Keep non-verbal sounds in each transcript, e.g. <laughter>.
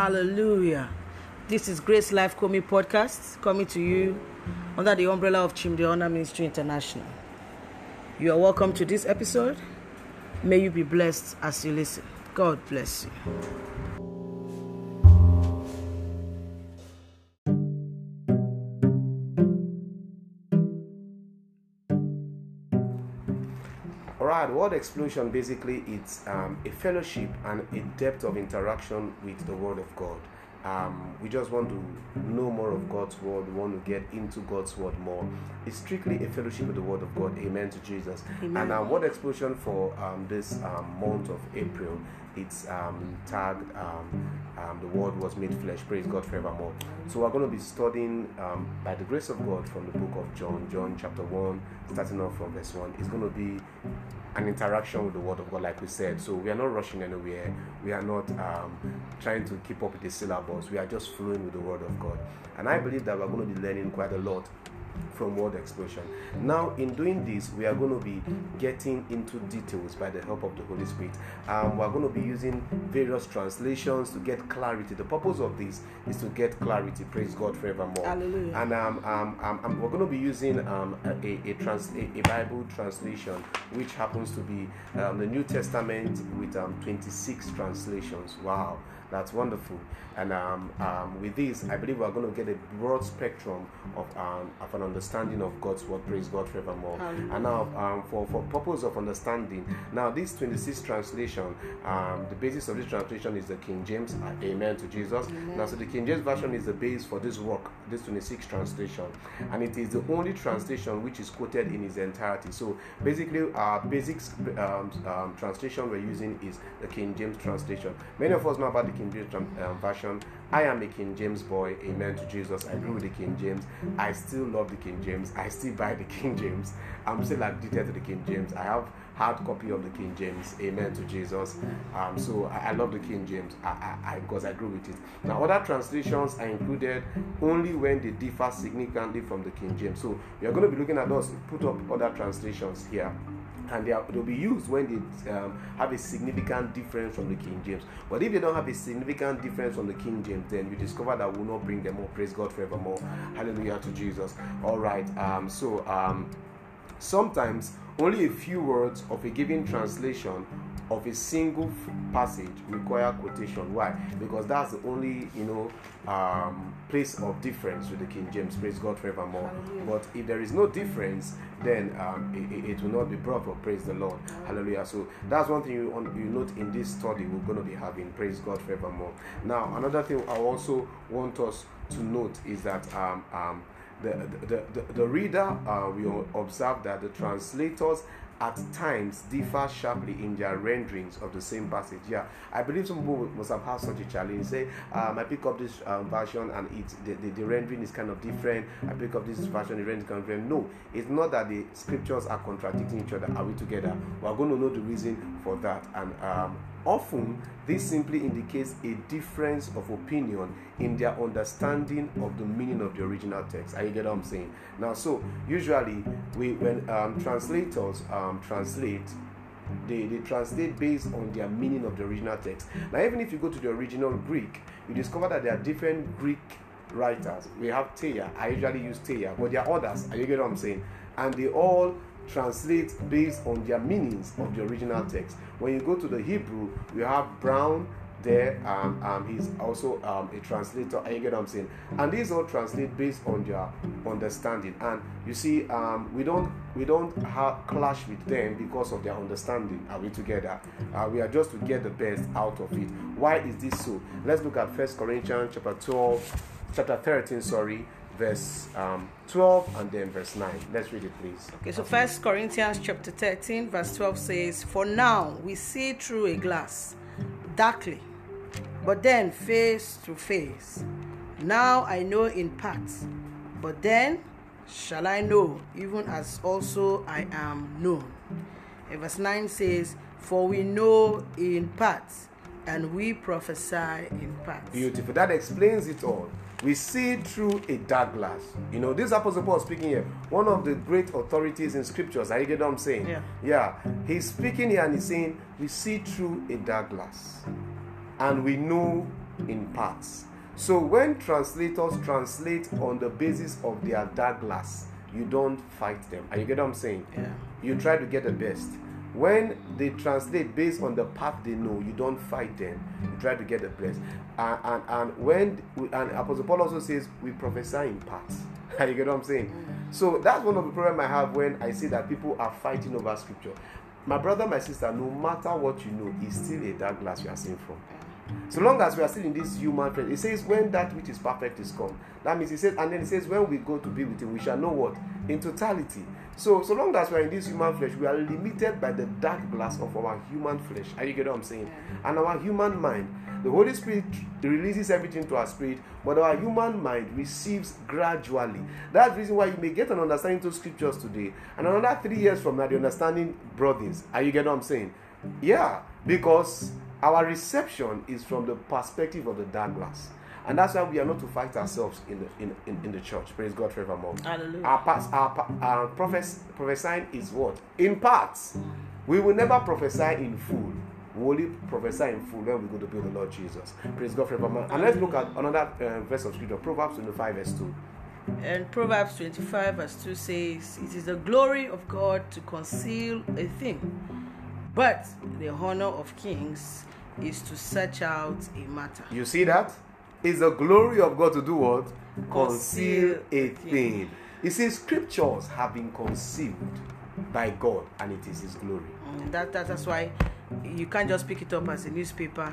Hallelujah. This is Grace Life Komi podcast coming to you under the umbrella of Chimde Honor Ministry International. You are welcome to this episode. May you be blessed as you listen. God bless you. Explosion basically it's um, a fellowship and a depth of interaction with the Word of God. Um, we just want to know more of God's Word, we want to get into God's Word more. It's strictly a fellowship with the Word of God. Amen to Jesus. And um, word explosion for um, this um, month of April, it's um, tagged um, um, The Word Was Made Flesh. Praise God forevermore. So we're going to be studying um, by the grace of God from the book of John, John chapter 1, starting off from verse 1. It's going to be an interaction with the word of God, like we said. So we are not rushing anywhere. We are not um, trying to keep up with the syllabus. We are just flowing with the word of God. And I believe that we're going to be learning quite a lot from word explosion. Now, in doing this, we are going to be getting into details by the help of the Holy Spirit. Um, we're going to be using various translations to get clarity. The purpose of this is to get clarity. Praise God forevermore. Hallelujah. And um, um, um, um, we're going to be using um, a, a, trans, a, a Bible translation, which happens to be um, the New Testament with um, 26 translations. Wow, that's wonderful. And um, um, with this, I believe we're going to get a broad spectrum of, um, of an understanding of God's word. Praise God forevermore. And now, um, for, for purpose of understanding, now this 26 translation, um, the basis of this translation is the King James. Amen to Jesus. Now, so the King James version is the base for this work, this 26 translation, and it is the only translation which is quoted in its entirety. So basically, our basic um, um, translation we're using is the King James translation. Many of us know about the King James um, version. I am a King James boy. Amen to Jesus. I grew with the King James. I still love the King James. I still buy the <laughs> King James. I'm still addicted to the King James. I have hard copy of the King James. Amen to Jesus. Um, so I, I love the King James I, I, I, because I grew with it. Now other translations are included only when they differ significantly from the King James. So we are going to be looking at us put up other translations here and they are, they'll be used when they um, have a significant difference from the King James. But if they don't have a significant difference from the King James, then you discover that will not bring them up. Praise God forevermore. Hallelujah to Jesus. All right. Um, so um, sometimes only a few words of a given translation of a single f- passage require quotation. Why? Because that's the only you know um, place of difference with the King James. Praise God forevermore. Hallelujah. But if there is no difference, then um, it, it- it will not be proper. Praise the Lord. Hallelujah. So that's one thing you, you note in this study we're going to be having. Praise God forevermore. Now, another thing I also want us to note is that um, um, the, the, the, the reader uh, will observe that the translators at times differ sharply in their renderings of the same passage. Yeah, I believe some people must have had such a challenge. Say, um, I pick up this um, version and it the, the, the rendering is kind of different. I pick up this version, the rendering is kind of different. No, it's not that the scriptures are contradicting each other. Are we together? We're going to know the reason for that. And um, often, this simply indicates a difference of opinion in their understanding of the meaning of the original text. Are you get what I'm saying? Now, so usually, we when um, translators um, translate, they, they translate based on their meaning of the original text. Now, even if you go to the original Greek, you discover that there are different Greek writers. We have Thayer. I usually use Thayer, but there are others. Are you get what I'm saying? And they all translate based on their meanings of the original text. When you go to the Hebrew, you have Brown there. Um, um, he's also um, a translator. Are you get what I'm saying? And these all translate based on their understanding. And you see, um, we don't we don't have clash with them because of their understanding. Are we together? Uh, we are just to get the best out of it. Why is this so? Let's look at First Corinthians chapter 12, chapter 13. Sorry verse um, 12 and then verse 9. Let's read it, please. Okay, so First Corinthians chapter 13, verse 12 says, For now we see through a glass, darkly, but then face to face. Now I know in parts, but then shall I know, even as also I am known. And verse 9 says, For we know in parts, and we prophesy in parts. Beautiful. That explains it all. We see through a dark glass. You know, this Apostle Paul speaking here, one of the great authorities in scriptures. Are you get what I'm saying? Yeah. Yeah. He's speaking here and he's saying, We see through a dark glass. And we know in parts. So when translators translate on the basis of their dark glass, you don't fight them. Are you get what I'm saying? Yeah. You try to get the best. When they translate based on the path they know, you don't fight them. You try to get the best. And and, and when and Apostle Paul also says we prophesy in parts. <laughs> You get what I'm saying? So that's one of the problem I have when I see that people are fighting over scripture. My brother, my sister, no matter what you know, is still a dark glass you are seeing from. So long as we are still in this human flesh, it says, when that which is perfect is come. That means it says, and then it says, when we go to be with him, we shall know what? In totality. So, so long as we are in this human flesh, we are limited by the dark glass of our human flesh. Are you get what I'm saying? And our human mind. The Holy Spirit releases everything to our spirit, but our human mind receives gradually. That's the reason why you may get an understanding to scriptures today, and another three years from now, the understanding broadens. Are you get what I'm saying? Yeah, because our reception is from the perspective of the dark glass. And that's why we are not to fight ourselves in the in, in, in the church. Praise God forevermore. Hallelujah. Our past our, our prophes- prophesying is what? In parts. We will never prophesy in full. We only prophesy in full when we go to be the Lord Jesus. Praise God forevermore. And let's look at another uh, verse of scripture, Proverbs 25, verse 2. And Proverbs 25, verse 2 says, It is the glory of God to conceal a thing, but the honor of kings is to search out a matter. You see that? It's the glory of God to do what? Conceal a thing. You see, scriptures have been concealed by God, and it is His glory. Mm, That, that that's why you can't just pick it up as a newspaper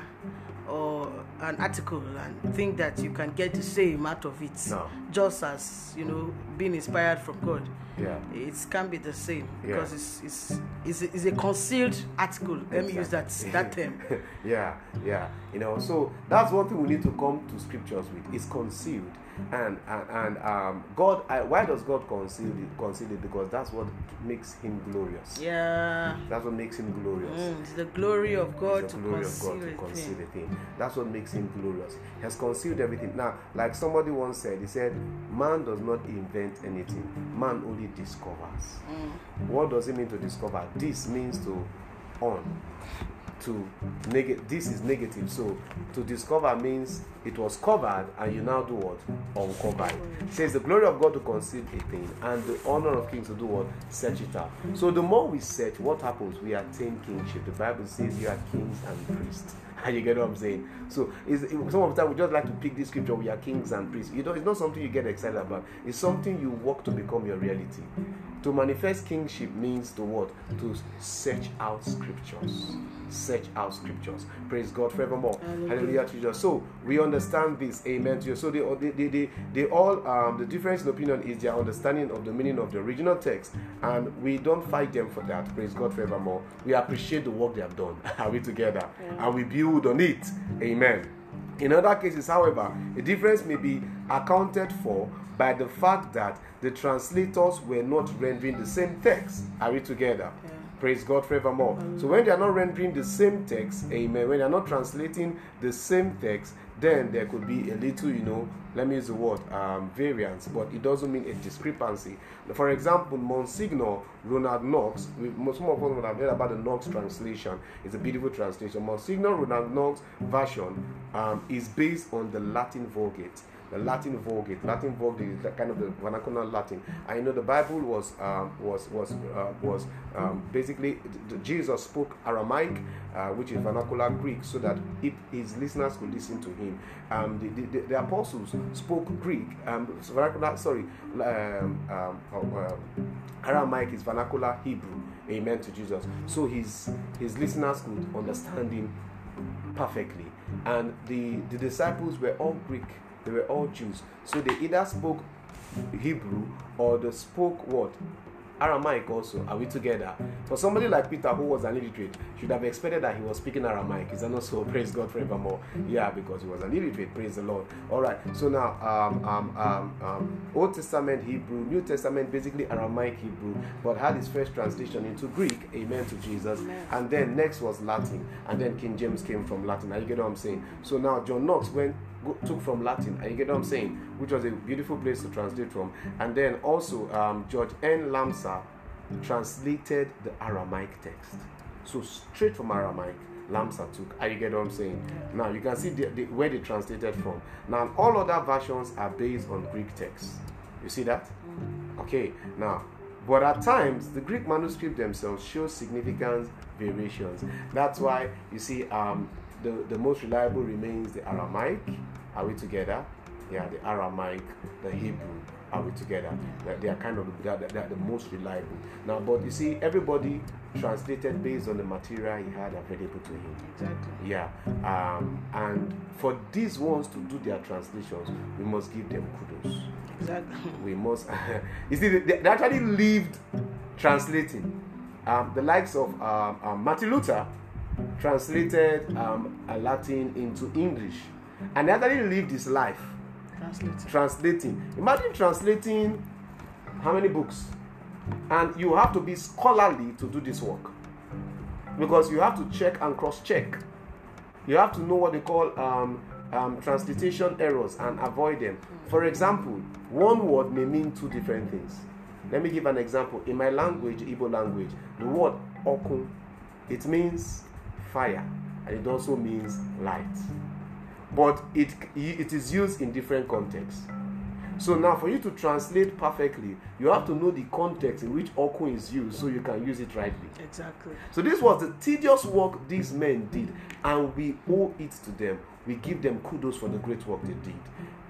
or an article and think that you can get the same out of it. No. Just as you know, being inspired from God. Yeah. It can't be the same Yeah. because it's it's it's a, it's a concealed article. Let me use that that term. <laughs> yeah, yeah. You know, so that's one thing we need to come to scriptures with. It's concealed, and and, and um, God. I, why does God conceal it? Conceal it because that's what makes Him glorious. Yeah. That's what makes Him glorious. Mm, it's the glory of God It's to the glory of conceal God to conceal a thing. That's what makes him glorious. He has concealed everything. Now, like somebody once said, he said, Man does not invent anything, man only discovers. Mm. What does it mean to discover? This means to on. To negate this is negative. So to discover means it was covered and you now do what? Uncover it. Says the glory of God to conceal a thing and the honor of kings to do what? Search it out. So the more we search, what happens? We attain kingship. The Bible says you are kings and priests. <laughs> You get what I'm saying? So it's, it- some of the time we just like to pick this scripture. We are kings and priests. You know, it's not something you get excited about. It's something you work to become your reality. To manifest kingship means to what? To search out scriptures. Search out scriptures. Praise God forevermore. Hallelujah. Hallelujah to Jesus. So we understand this. Amen to you. So they, they, they, they, they all um, the difference in opinion is their understanding of the meaning of the original text, and we don't fight them for that. Praise God forevermore. We appreciate the work they have done. <laughs> Are we together? And we build on it. Amen. In other cases, however, the difference may be accounted for by the fact that the translators were not rendering the same text. Are we together? Praise God forevermore. So when they are not rendering the same text, amen, when they are not translating the same text, then there could be a little, you know, let me use the word um, variance, but it doesn't mean a discrepancy. For example, Monsignor Ronald Knox, we, some of us would have heard about the Knox translation. It's a beautiful translation. Monsignor Ronald Knox version um, is based on the Latin Vulgate the Latin Vulgate. Latin Vulgate is kind of the vernacular Latin. I know the Bible was um, was was uh, was um, basically Jesus spoke Aramaic, uh, which is vernacular Greek, so that if his listeners could listen to him. Um, the, the, the, apostles spoke Greek, um, vernacular. Sorry, um, um, Aramaic is vernacular Hebrew. Amen to Jesus. So his his listeners could understand him perfectly. And the, the disciples were all Greek, they were all Jews. So they either spoke Hebrew or they spoke what? Aramaic also. Are we together? For somebody like Peter, who was an illiterate, should have expected that he was speaking Aramaic. Is that not so? <laughs> Praise God forevermore. Yeah, because he was an illiterate. Praise the Lord. All right. So now, um, um, um, um, Old Testament Hebrew, New Testament basically Aramaic Hebrew, but had its first translation into Greek. Amen to Jesus. And then next was Latin, and then King James came from Latin. Are you get what I'm saying? So now John Knox went took from Latin. You get what I'm saying? Which was a beautiful place to translate from. And then also um, George N. Lamsa translated the Aramaic text. So straight from Aramaic Lamsa took. Are you get what I'm saying? Now you can see the, the, where they translated from. Now all other versions are based on Greek text. You see that? Okay. Now, but at times the Greek manuscript themselves show significant variations. That's why you see um, the the most reliable remains the Aramaic. Are we together? Yeah, the Aramaic, the Hebrew. Are we together? They are kind of they are, they are the most reliable. Now, but you see, everybody translated based on the material he had available to him. Exactly. Yeah, um, and for these ones to do their translations, we must give them kudos. Exactly. We must. <laughs> you see, they, they actually lived translating. Um, the likes of um, um, Martin Luther translated um, a Latin into English, and he actually lived his life Translate. translating. Imagine translating how many books? And you have to be scholarly to do this work because you have to check and cross check. You have to know what they call um, um, transliteration errors and avoid them. For example, one word may mean two different things. Let me give an example. In my language, Igbo language, the word okun, it means fire and it also means light but it it is used in different contexts. So now for you to translate perfectly you have to know the context in which okun is used so you can use it rightly. Exactly. so this was the tedious work these men did and we owe it to them we give them kudos for the great work they did.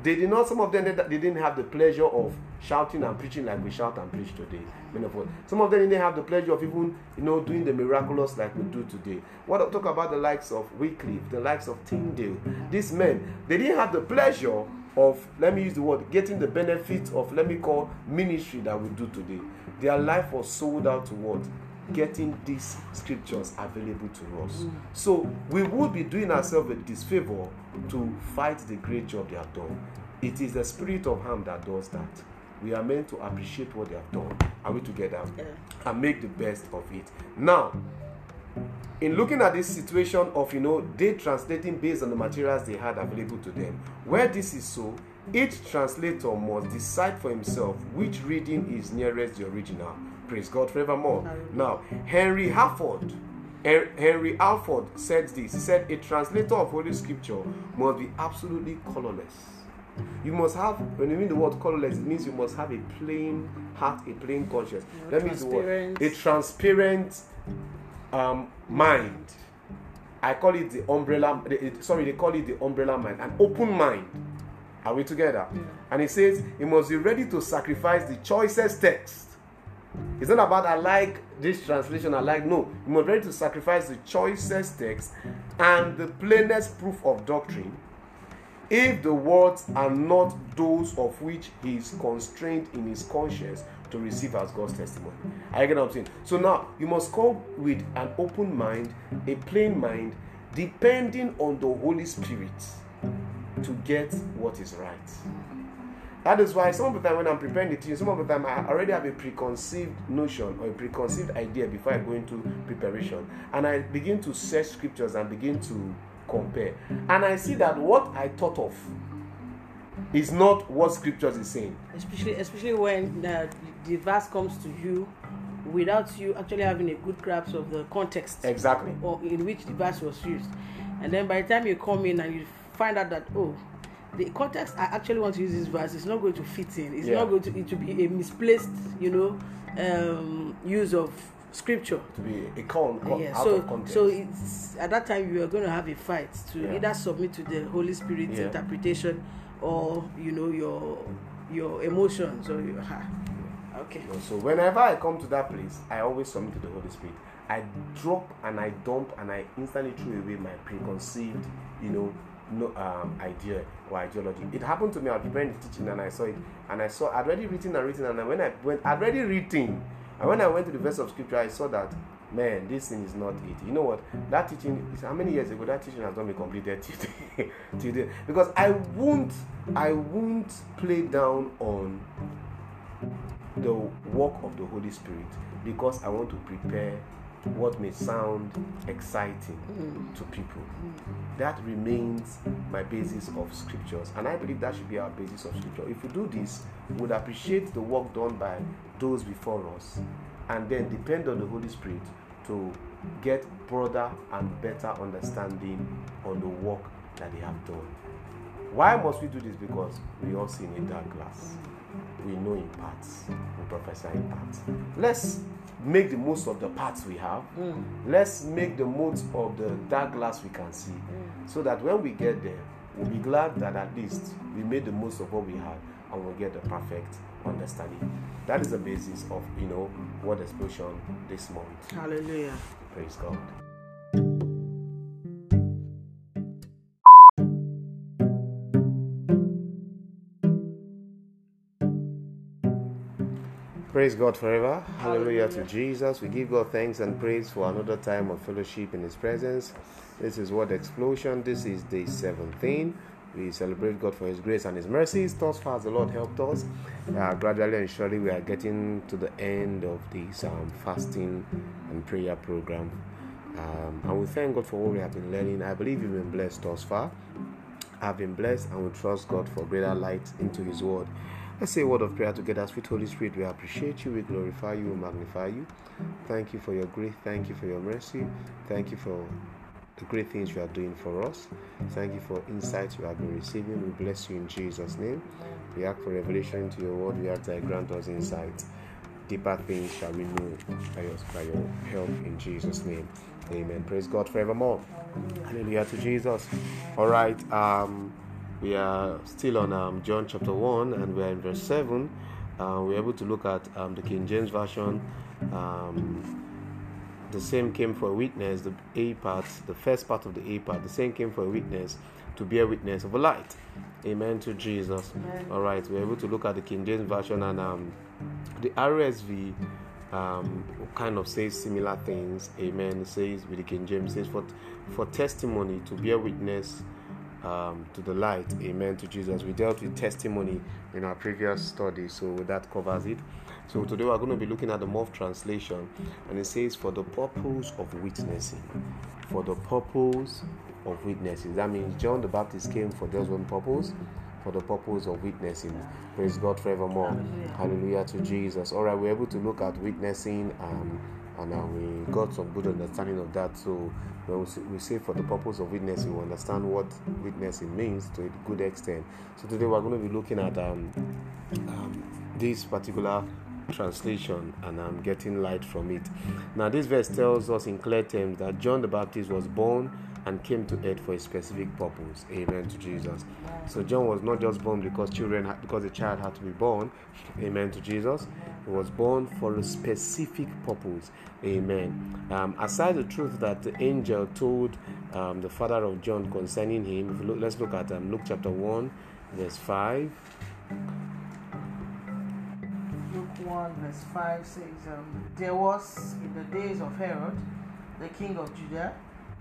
They did not some of them they, didn't have the pleasure of shouting and preaching like we shout and preach today many of us some of them didn't have the pleasure of even you know doing the miraculous like we do today. What I talk about the likes of Wycliffe the likes of Tyndale. These men they didn't have the pleasure of let me use the word getting the benefit of let me call ministry that we do today. Their life was sold out to what getting these scriptures available to us. So we would be doing ourselves a disfavor to fight the great job they have done. It is the spirit of harm that does that. We are meant to appreciate what they have done. Are we together? Yeah. and make the best of it. Now in looking at this situation of you know they translating based on the materials they had available to them where this is so each translator must decide for himself which reading is nearest the original praise god forevermore now henry harford henry alford said this he said a translator of holy scripture must be absolutely colorless you must have when you mean the word colorless it means you must have a plain heart a plain conscience Yeah, let me use the word transparent. a transparent um, mind. I call it the umbrella. it- sorry, they call it the umbrella mind, an open mind. Are we together? And it says he must be ready to sacrifice the choicest text. It's not about I like this translation. I like no. You must be ready to sacrifice the choicest text and the plainest proof of doctrine if the words are not those of which he is constrained in his conscience to receive as God's testimony. I get what I'm saying. So now you must come with an open mind, a plain mind, depending on the Holy Spirit to get what is right. That is why some of the time when I'm preparing the teaching, some of the time I already have a preconceived notion or a preconceived idea before I go into preparation. And I begin to search scriptures and begin to compare. And I see that what I thought of is not what scriptures is saying. especially especially when the, the verse comes to you without you actually having a good grasp of the context Exactly. or in which the verse was used and then by the time you come in and you find out that oh the context i actually want to use this verse is not going to fit in it's Yeah. not going to it to be a misplaced you know um use of scripture To be a con, con yeah out so of context. so it's at that time you are going to have a fight to Yeah. either submit to the holy spirit's Yeah. interpretation or you know your your emotions or your okay So whenever I come to that place, I always submit to the Holy Spirit. I drop and I dump and I instantly throw away my preconceived, you know, no um, idea or ideology. It happened to me. I was preparing the teaching and I saw it, and I saw I'd already written and written, and when I went, I'd already written, and when I went to the verse of scripture, I saw that man, this thing is not it. You know what? That teaching is how many years ago? That teaching has not been completed <laughs> today. today because I won't, I won't play down on the work of the Holy Spirit because I want to prepare what may sound exciting mm. to people. That remains my basis of scriptures, and I believe that should be our basis of scripture. If we do this, we would appreciate the work done by those before us, and then depend on the Holy Spirit to get broader and better understanding on the work that they have done. Why must we do this? Because we all see in a dark glass. We know in parts. We prophesy in parts. Let's make the most of the parts we have. Mm. Let's make the most of the dark glass we can see. So that when we get there, we'll be glad that at least we made the most of what we had and we'll get the perfect understanding. That is the basis of you know word explosion this month. Hallelujah. Praise God. Praise God forever. Hallelujah to Jesus. We give God thanks and praise for another time of fellowship in His presence. This is Word Explosion. This is day 17. We celebrate God for His grace and His mercies. Thus far, as the Lord helped us. Uh, gradually and surely, we are getting to the end of this um, fasting and prayer program. Um, and we thank God for what we have been learning. I believe you've been blessed thus far. I've been blessed and we trust God for greater light into His Word. Let's say a word of prayer together. Sweet Holy Spirit, we appreciate you, we glorify you, we magnify you. Thank you for your grace, thank you for your mercy, thank you for the great things you are doing for us. Thank you for insights you have been receiving. We bless you in Jesus' name. We ask for revelation into your word. We ask that you grant us insight. Deeper things shall we know by your, by your help in Jesus' name. Amen. Praise God forevermore. Hallelujah to Jesus. All right. Um, we are still on um, John chapter 1 and we're in verse 7. Uh, we're able to look at um, the King James Version. Um, the same came for a witness, the A part, the first part of the A part, the same came for a witness to bear witness of a light. Amen to Jesus. Amen. All right, we're able to look at the King James Version and um, the RSV um, kind of says similar things. Amen. It says with the King James it says for for testimony to bear witness um, to the light. Amen to Jesus. We dealt with testimony in our previous study, so that covers it. So today we're going to be looking at the Morph translation, and it says for the purpose of witnessing. For the purpose of witnessing. That means John the Baptist came for just one purpose. For the purpose of witnessing. Praise God forevermore. Hallelujah. Hallelujah to Jesus. All right, we're able to look at witnessing um, and uh, we got some good understanding of that. So when we say, for the purpose of witnessing, we understand what witnessing means to a good extent. So today we're going to be looking at um, um, this particular translation and I'm getting light from it. Now, this verse tells us in clear terms that John the Baptist was born and came to earth for a specific purpose. Amen to Jesus. So John was not just born because children had, because a child had to be born. Amen to Jesus. He was born for a specific purpose. Amen. Um, aside the truth that the angel told um, the father of John concerning him, look, let's look at um, Luke chapter one, verse five. Luke 1 verse 5 says, um, There was in the days of Herod, the king of Judah,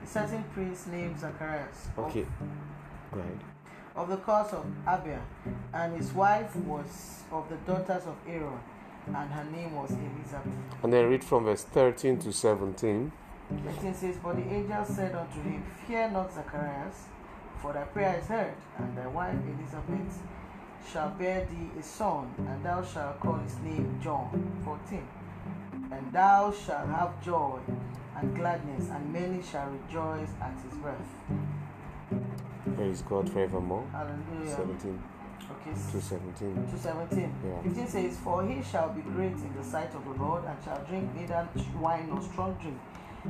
a certain prince named Zacharias of- Okay, go ahead. of, the course of Abia, and his wife was of the daughters of Aaron, and her name was Elizabeth. And then read from verse thirteen to seventeen. 13 says, But the angel said unto him, Fear not, Zacharias, for thy prayer is heard, and thy wife Elizabeth shall bear thee a son, and thou shalt call his name John. 14. And thou shalt have joy and gladness, and many shall rejoice at his birth. Praise God forevermore. Hallelujah. Seventeen Okay. to seventeen. to 17. Yeah. 15 says, For he shall be great in the sight of the Lord, and shall drink neither wine nor strong drink,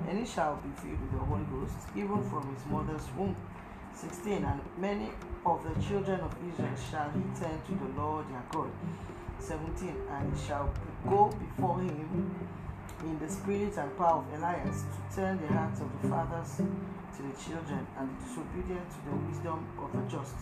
and he shall be filled with the Holy Ghost, even from his mother's womb. 16. And many of the children of Israel shall he turn to the Lord their God. 17. And he shall go before him in the spirit and power of Elias to turn the hearts of the fathers to the children and the disobedient to the wisdom of the just,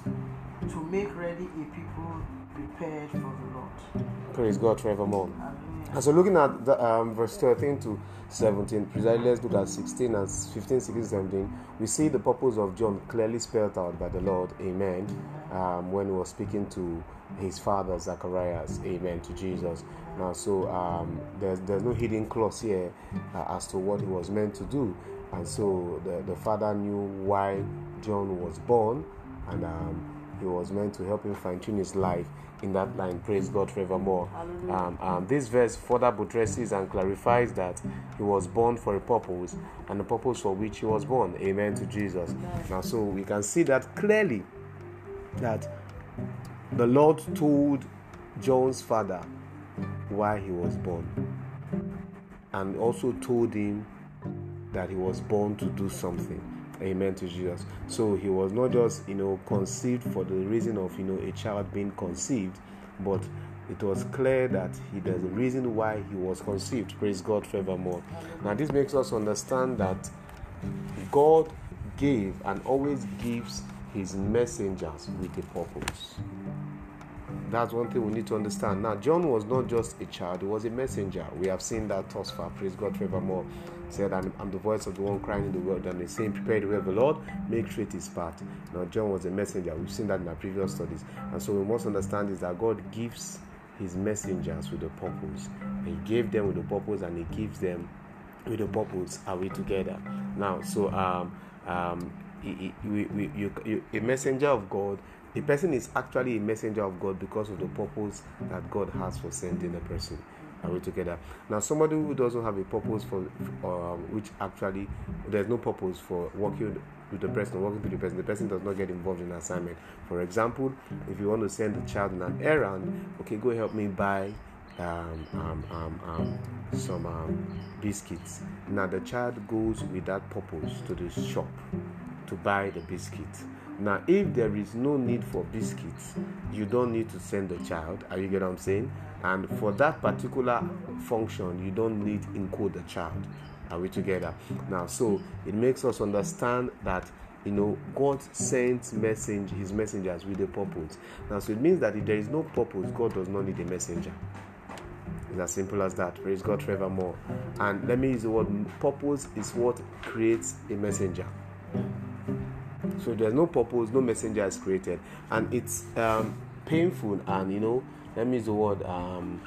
to make ready a people prepared for the Lord. Praise God forevermore. Hallelujah. And so looking at the, um, verse 13 to 17, precisely let's look at 16 and 15, 16, 17. We see the purpose of John clearly spelled out by the Lord, amen, um, when he was speaking to his father Zacharias, amen, to Jesus. Now, so um, there's, there's no hidden clause here uh, as to what he was meant to do. And so the, the father knew why John was born and um, he was meant to help him fine tune his life in that line. Praise God forevermore. Um, um, this verse further buttresses and clarifies that he was born for a purpose and the purpose for which he was born. Amen to Jesus. Now, so we can see that clearly that the Lord told John's father why he was born and also told him that he was born to do something. Amen to Jesus. So he was not just, you know, conceived for the reason of, you know, a child being conceived, but it was clear that he there's a reason why he was conceived. Praise God forevermore. Now this makes us understand that God gave and always gives his messengers with a purpose. That's one thing we need to understand. Now, John was not just a child, he was a messenger. We have seen that thus far. Praise God forevermore. Said, I'm, I'm the voice of the one crying in the world, and the same prepare the way of the Lord, make straight his path. Now, John was a messenger. We've seen that in our previous studies. And so we must understand is that God gives his messengers with a purpose. He gave them with a purpose and he gives them with a purpose. Are we together? Now, so um um he, he, we, we, you, you, a messenger of God a person is actually a messenger of God because of the purpose that God has for sending a person. Are we together? Now, somebody who doesn't have a purpose for, um, which actually there's no purpose for working with the person, working with the person, the person does not get involved in assignment. For example, if you want to send a child on an errand, okay, go help me buy um, um, um, um, some um, biscuits. Now, the child goes with that purpose to the shop to buy the biscuits now, if there is no need for biscuits, you don't need to send the child. Are you get what I'm saying? And for that particular function, you don't need include the child. Are we together? Now, so it makes us understand that you know God sends message his messengers with a purpose. Now, so it means that if there is no purpose, God does not need a messenger. It's as simple as that. Praise God forevermore. And let me use the word purpose is what creates a messenger. So there's no purpose, no messenger is created, and it's um, painful and you know, let me use the word um,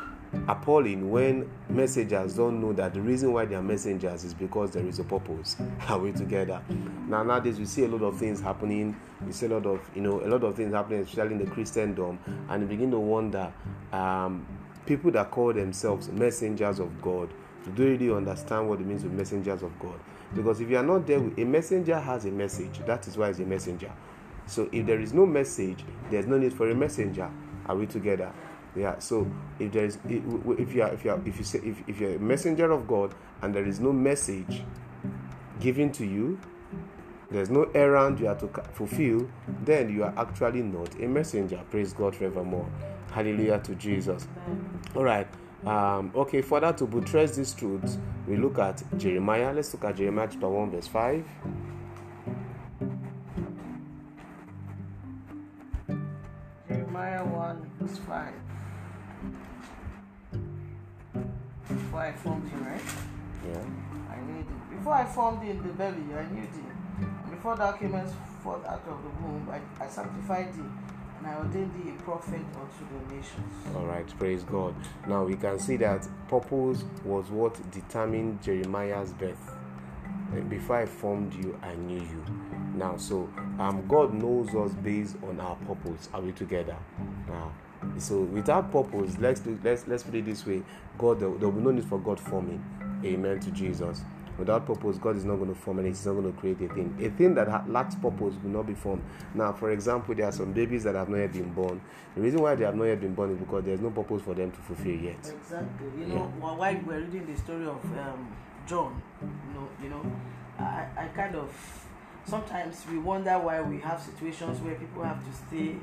appalling when messengers don't know that the reason why they are messengers is because there is a purpose. <laughs> Are we together? Now nowadays we see a lot of things happening. We see a lot of you know a lot of things happening, especially in the Christendom, and you begin to wonder um, people that call themselves messengers of God do they really understand what it means to messengers of God. Because if you are not there, a messenger has a message. That is why it's a messenger. So if there is no message, there's no need for a messenger. Are we together? Yeah. So if there is, if you are, if you are, if you say, if, if you're a messenger of God and there is no message given to you, there's no errand you have to fulfill, then you are actually not a messenger. Praise God forevermore. Hallelujah to Jesus. All right. Um, okay, further to buttress these truths, we look at Jeremiah. Let's look at Jeremiah chapter 1, verse 5. Jeremiah 1, verse 5. Before I formed you, right? Yeah. I knew thee. Before I formed thee in the belly, I knew thee. And before thou camest forth out of the womb, I, I sanctified thee and I ordained thee a prophet unto the nations. All right, praise God. Now we can see that purpose was what determined Jeremiah's birth. Before I formed you, I knew you. Now, so um, God knows us based on our purpose. Are we together? Now, so without purpose, let's do, let's let's put it this way: God, there, will be no need for God forming. Amen to Jesus. Without purpose, God is not going to form anything. He's not going to create a thing. A thing that lacks purpose will not be formed. Now, for example, there are some babies that have not yet been born. The reason why they have not yet been born is because there's no purpose for them to fulfill yet. Exactly. You know, yeah. while we're reading the story of um, John, you know, you know, I, I kind of sometimes we wonder why we have situations where people have to stay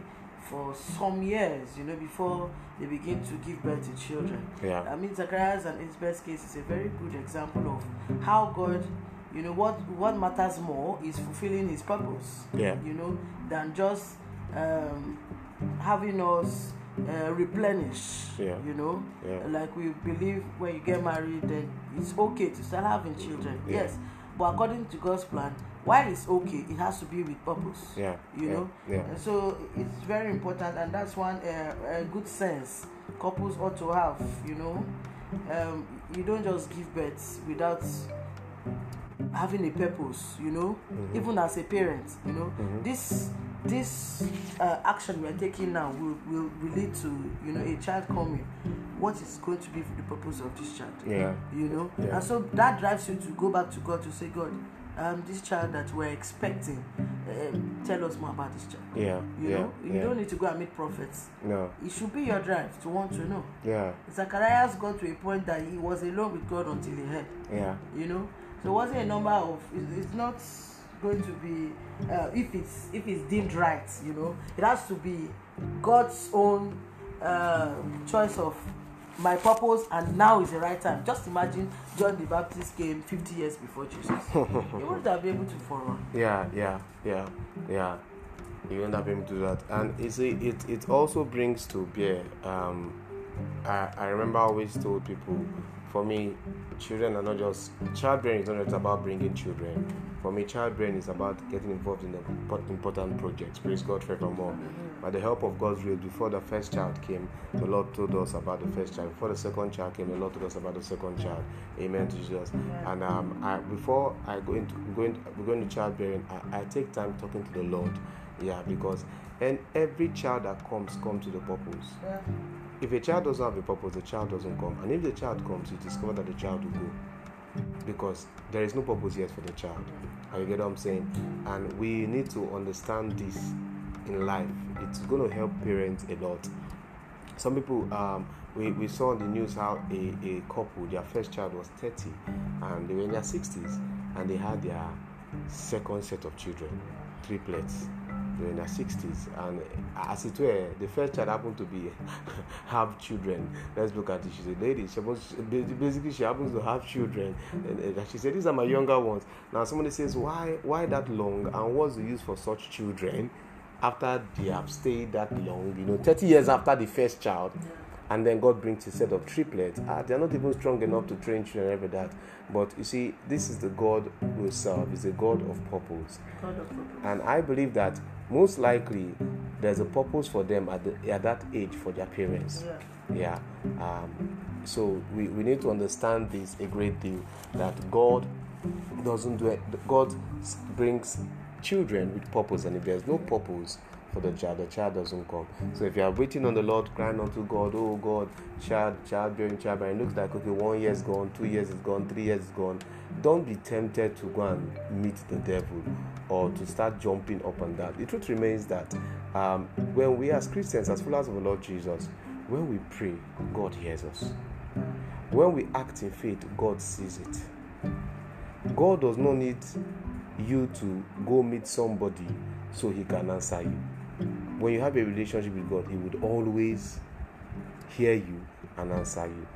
for some years, you know, before they begin to give birth to children. Yeah. I mean, Zacharias and Elizabeth's case is a very good example of how God, you know, what what matters more is fulfilling His purpose. Yeah. You know, than just um, having us uh, replenish. Yeah. You know, Yeah. like we believe when you get married, then it's okay to start having children. Yeah. Yes, but according to God's plan, while it's okay, it has to be with purpose. Yeah. You yeah, know, Yeah. so it's very important, and that's one uh, uh, good sense couples ought to have. You know, um, you don't just give birth without having a purpose you know even as a parent you know this this uh, action we're taking now will, will, will lead to you know a child coming what is going to be the purpose of this child Yeah. you know Yeah. and so that drives you to go back to god to say god um, this child that we're expecting um, tell us more about this child Yeah. you yeah. know you yeah. don't need to go and meet prophets No. it should be your drive to want to know Yeah. zacharias got to a point that he was alone with god until he heard Yeah. you know so it wasn't a number of it- it's not going to be uh, if it's if it's deemed right you know it has to be god's own uh, choice of my purpose and now is the right time just imagine john the baptist came 50 years before jesus <laughs> he wouldn't have been able to forerun Yeah, yeah, yeah, yeah. You end up able to do that, and it's a, it it also brings to bear. Um, I I remember I always told people, for me, children are not just childbearing is not just about bringing children. For me, childbearing is about getting involved in the important projects. Praise God forevermore. By the help of God's will, before the first child came, the Lord told us about the first child. Before the second child came, the Lord told us about the second child. Amen to Jesus. And um, I, before I go into going going to childbearing, I, I take time talking to the Lord. Yeah, because and every child that comes comes to the purpose. yeah. If a child doesn't have a purpose, the child doesn't come. And if the child comes, you discover that the child will go. Because there is no purpose yet for the child. And you get what I'm saying? And we need to understand this in life. It's going to help parents a lot. Some people, um, we, we saw on the news how a, a couple, their first child was 30 and they were in their 60s and they had their second set of children, triplets. They in their 60s and as it were, the first child happened to be <laughs> have children. Let's look at it. She's a lady. She was, basically she happens to have children. And, and she said, "These are my younger ones." Now somebody says, "Why? Why that long? And what's the use for such children?" After they have stayed that long, you know, 30 years after the first child, and then God brings a set of triplets. Ah, they're not even strong enough to train children every that. But you see, this is the God we serve. Is a God of purpose. God of purpose. And I believe that most likely there's a purpose for them at, the, at that age for their parents. Yeah. Yeah. Um, so we, we need to understand this a great deal that God doesn't do it. God brings children with purpose, and if there's no purpose for the child, the child doesn't come. So if you are waiting on the Lord, crying unto God, oh God, child, childbearing, childbearing, it looks like okay, one year is gone, two years is gone, three years is gone. Don't be tempted to go and meet the devil or to start jumping up and down. The truth remains that um, when we as Christians, as followers of the Lord Jesus, when we pray, God hears us. When we act in faith, God sees it. God does not need you to go meet somebody so he can answer you. When you have a relationship with God, he would always hear you and answer you.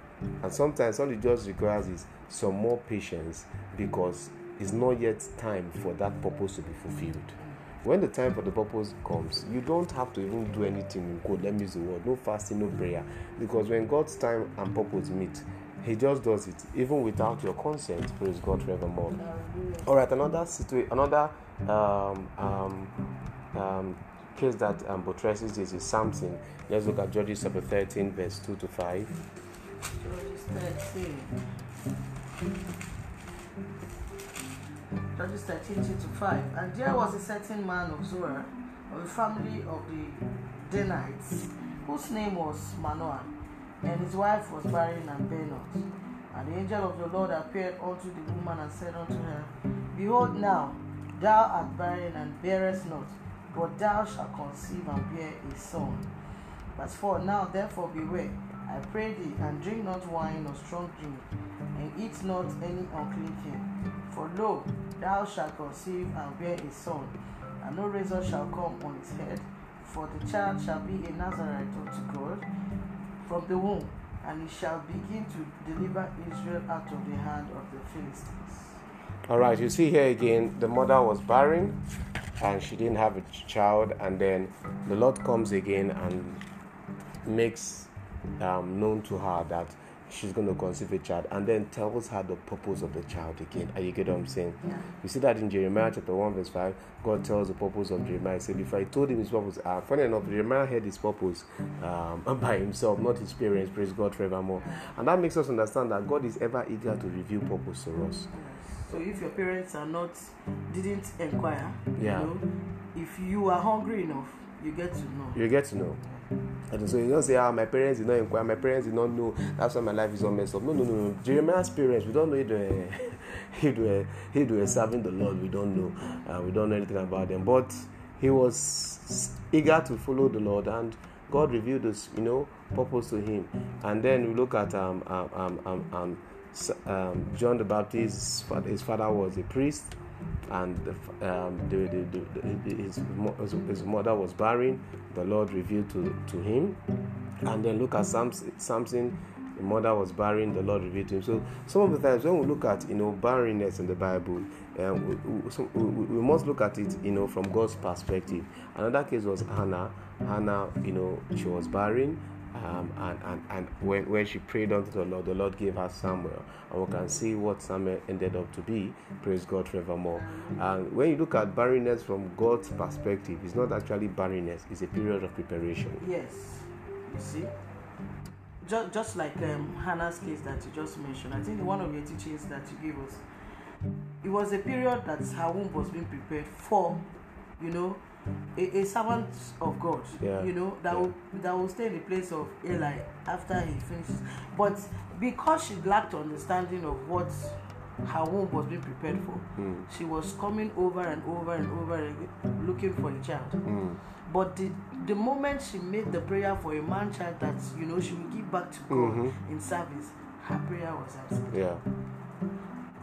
And sometimes all it just requires is some more patience because it's not yet time for that purpose to be fulfilled. When the time for the purpose comes, you don't have to even do anything in code. Let me use the word. No fasting, no prayer. Because when God's time and purpose meet, He just does it, even without your consent. Praise God forevermore. All right, another situation, another um, um, um, case that um, buttresses this is something. Let's look at Judges chapter 13, verse 2 to 5. Judges 13. Judges 13, 2 to 5. And there was a certain man of Zorah, of the family of the Danites, whose name was Manoah, and his wife was barren and bare. And the angel of the Lord appeared unto the woman and said unto her, Behold now, thou art barren and bearest not, but thou shalt conceive and bear a son. Verse 4 Now therefore beware, I pray thee, and drink not wine or strong drink, and eat not any unclean thing. For lo, thou shalt conceive and bear a son, and no razor shall come on his head, for the child shall be a Nazarite unto God from the womb, and he shall begin to deliver Israel out of the hand of the Philistines. All right, you see here again, the mother was barren and she didn't have a child, and then the Lord comes again and makes um, known to her that she's going to conceive a child, and then tells her the purpose of the child again. Are you get what I'm saying? Yeah. You see that in Jeremiah chapter 1, verse 5, God tells the purpose of Jeremiah. He said, Before I told him his purpose, uh, funny enough, Jeremiah had his purpose um, <laughs> by himself, not his parents. Praise God forevermore. And that makes us understand that God is ever eager to reveal purpose to us. So if your parents are not didn't inquire, Yeah. you know, if you are hungry enough, you get to know. you get to know. And so you don't say, ah, my parents did not inquire, my parents did not know, that's why my life is all messed up. No, no, no, no. Jeremiah's parents, we don't know they, if they, if they were serving the Lord, we don't know. Uh, we don't know anything about them. But he was eager to follow the Lord and God revealed this, you know, purpose to him. And then we look at um, um, um, um, um, um, John the Baptist, his father was a priest and the, um, the, the, the, his, his, mother was barren. The Lord revealed to, to him. And then look at Samson, the mother was barren. The Lord revealed to him. So some of the times when we look at you know barrenness in the Bible, um, we, we, we we must look at it you know from God's perspective. Another case was Hannah. Hannah, you know, she was barren. Um, and and, and when, when she prayed unto the Lord, the Lord gave her Samuel, and we can see what Samuel ended up to be. Praise God forevermore. And when you look at barrenness from God's perspective, it's not actually barrenness; it's a period of preparation. Yes, you see. Just, just like um, Hannah's case that you just mentioned, I think one of your teachings that you gave us, it was a period that her womb was being prepared for, you know, a, a servant of God, Yeah. you know, that Yeah. will that will stay in the place of Eli after he finishes. But because she lacked understanding of what her womb was being prepared for, Mm. she was coming over and over and over again looking for a child. Mm. But the, the moment she made the prayer for a man child that you know she will give back to God Mhm. in service, her prayer was answered. Yeah.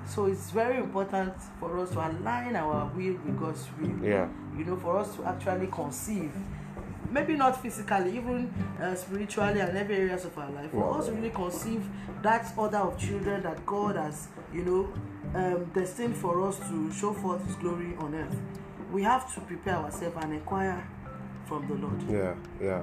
So it's very important for us to align our will with God's will. Yeah. You know, for us to actually conceive, maybe not physically, even uh, spiritually and every areas of our life. For Yeah. us to really conceive that order of children that God has, you know, um, destined for us to show forth His glory on earth, we have to prepare ourselves and inquire from the Lord. Yeah, yeah.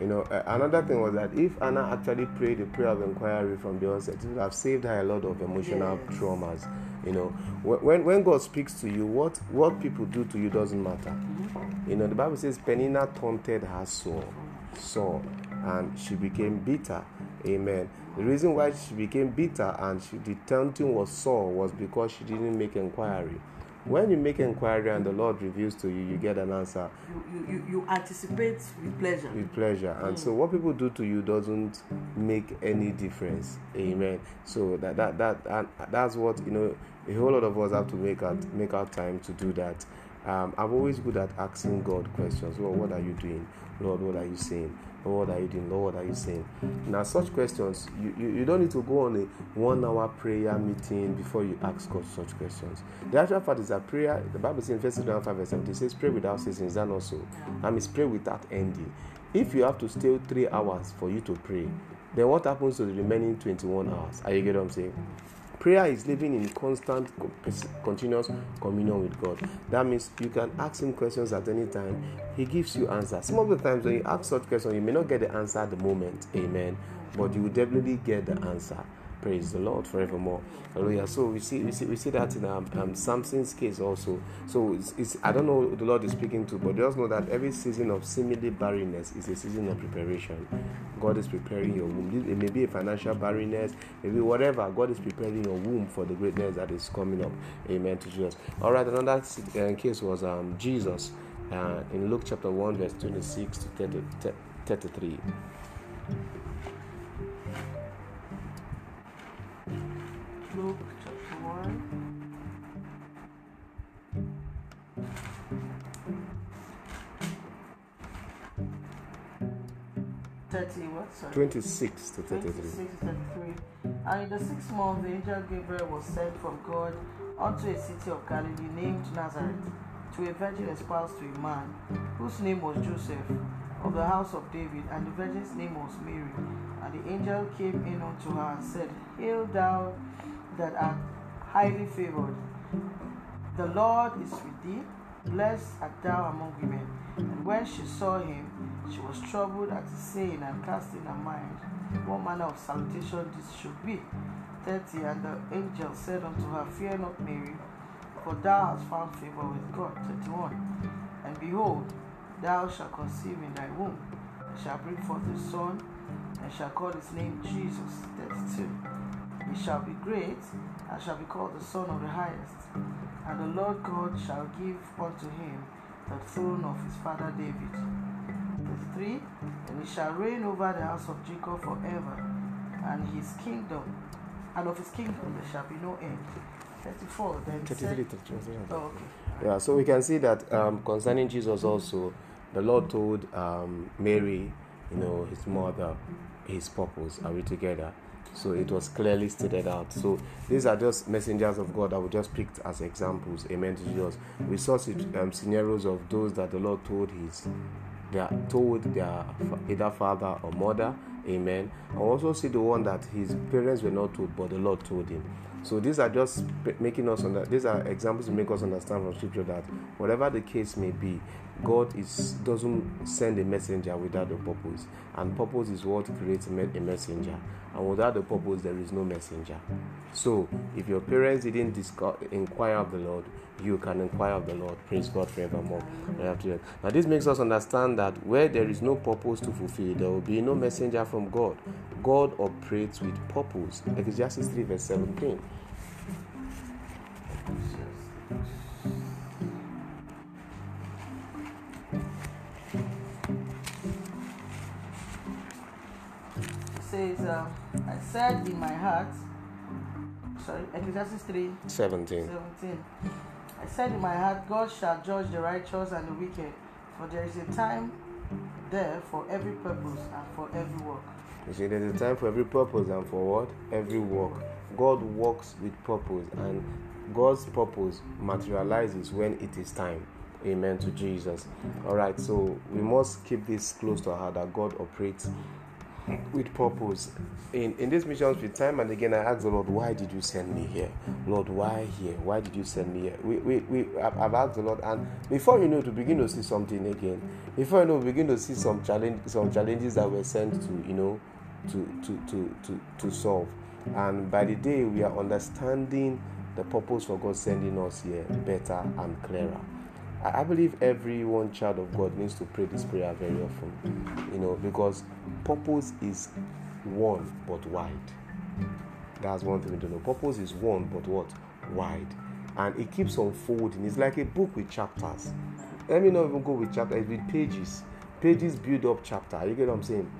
You know, uh, another thing was that if Hannah actually prayed a prayer of inquiry from the onset, it would have saved her a lot of emotional Yes. traumas. You know, when when God speaks to you, what what people do to you doesn't matter. You know, the Bible says Peninnah taunted her soul, soul, and she became bitter. Amen. The reason why she became bitter and she, the taunting was sore was because she didn't make inquiry. When you make inquiry and the Lord reveals to you, you get an answer. You, you, you, anticipate with pleasure. with pleasure. And so what people do to you doesn't make any difference. Amen. So that that that and that's what you know a whole lot of us have to make out make our time to do that. Um, i'm always good at asking god questions. Well what are you doing? Lord what are you saying What are you doing? Lord, what are you saying? Now, such questions, you, you, you don't need to go on a one hour prayer meeting before you ask God such questions. The actual fact is that prayer, the Bible says in 1 Thessalonians 5 verse 7, it says, pray without ceasing. Is that not so? That means pray without ending. If you have to stay three hours for you to pray, then what happens to the remaining 21 hours? Are you get what I'm saying? Prayer is living in constant, continuous communion with God. That means you can ask Him questions at any time. He gives you answers. Some of the times when you ask such questions, you may not get the answer at the moment. Amen. But you will definitely get the answer. Praise the Lord forevermore. Hallelujah. So we see we see we see that in um, um Samson's case also. So it's, it's I don't know who the Lord is speaking to, but just know that every season of seemingly barrenness is a season of preparation. God is preparing your womb. It may be a financial barrenness, maybe whatever. God is preparing your womb for the greatness that is coming up. Amen to Jesus. All right. Another uh, case was um Jesus uh, in Luke chapter one verse twenty six to 30, 33. Luke chapter 1. Thirty what? Sorry. 26 to 33. 26 to 33. And in the sixth month, the angel Gabriel was sent from God unto a city of Galilee named Nazareth to a virgin espoused to a man whose name was Joseph of the house of David, and the virgin's name was Mary. And the angel came in unto her and said, Hail thou that are highly favored, the Lord is with thee. Blessed art thou among women. And when she saw him, she was troubled at his saying and cast in her mind what manner of salutation this should be. 30. And the angel said unto her, Fear not, Mary, for thou hast found favor with God. 31. And behold, thou shalt conceive in thy womb, and shalt bring forth a son, and shall call his name Jesus. 32. He shall be great, and shall be called the Son of the Highest. And the Lord God shall give unto him the throne of his father David. 33. And he shall reign over the house of Jacob forever, and his kingdom, and of his kingdom there shall be no end. 34. Then said, oh, okay. Yeah, so we can see that um, concerning Jesus also, the Lord told um, Mary, you know, his mother, his purpose. Are we together? So it was clearly stated out. So these are just messengers of God that we just picked as examples. Amen to Jesus. We saw um, scenarios of those that the Lord told his, they are told their either father or mother. Amen. I also see the one that his parents were not told, but the Lord told him. So these are just making us under. These are examples to make us understand from Scripture that whatever the case may be, God is doesn't send a messenger without a purpose, and purpose is what creates a messenger. And without the purpose, there is no messenger. So if your parents didn't discuss, inquire of the Lord, you can inquire of the Lord. Praise God forevermore. Now this makes us understand that where there is no purpose to fulfill, there will be no messenger from God. God operates with purpose. Ecclesiastes 3 verse 17. Says, uh, I said in my heart, sorry, Ecclesiastes 3 17. 17. I said in my heart, God shall judge the righteous and the wicked, for there is a time there for every purpose and for every work. You see, there's a time for every purpose and for what? Every work. God works with purpose, and God's purpose materializes when it is time. Amen to Jesus. All right, so we must keep this close to our heart that God operates with purpose. In in this mission with time and again, I ask the Lord, why did you send me here? Lord, why here? Why did you send me here? We, we, we I've asked the Lord, and before you know, to begin to see something again, before you know, begin to see some challenge, some challenges that were sent to you know, to to to to to solve. And by the day, we are understanding the purpose for God sending us here better and clearer. I believe every one child of God needs to pray this prayer very often, you know, because purpose is one but wide. That's one thing to know. Purpose is one but what? Wide. And it keeps unfolding. It's like a book with chapters. Let me not even go with chapters, with pages. Pages build up chapter. You get what I'm saying?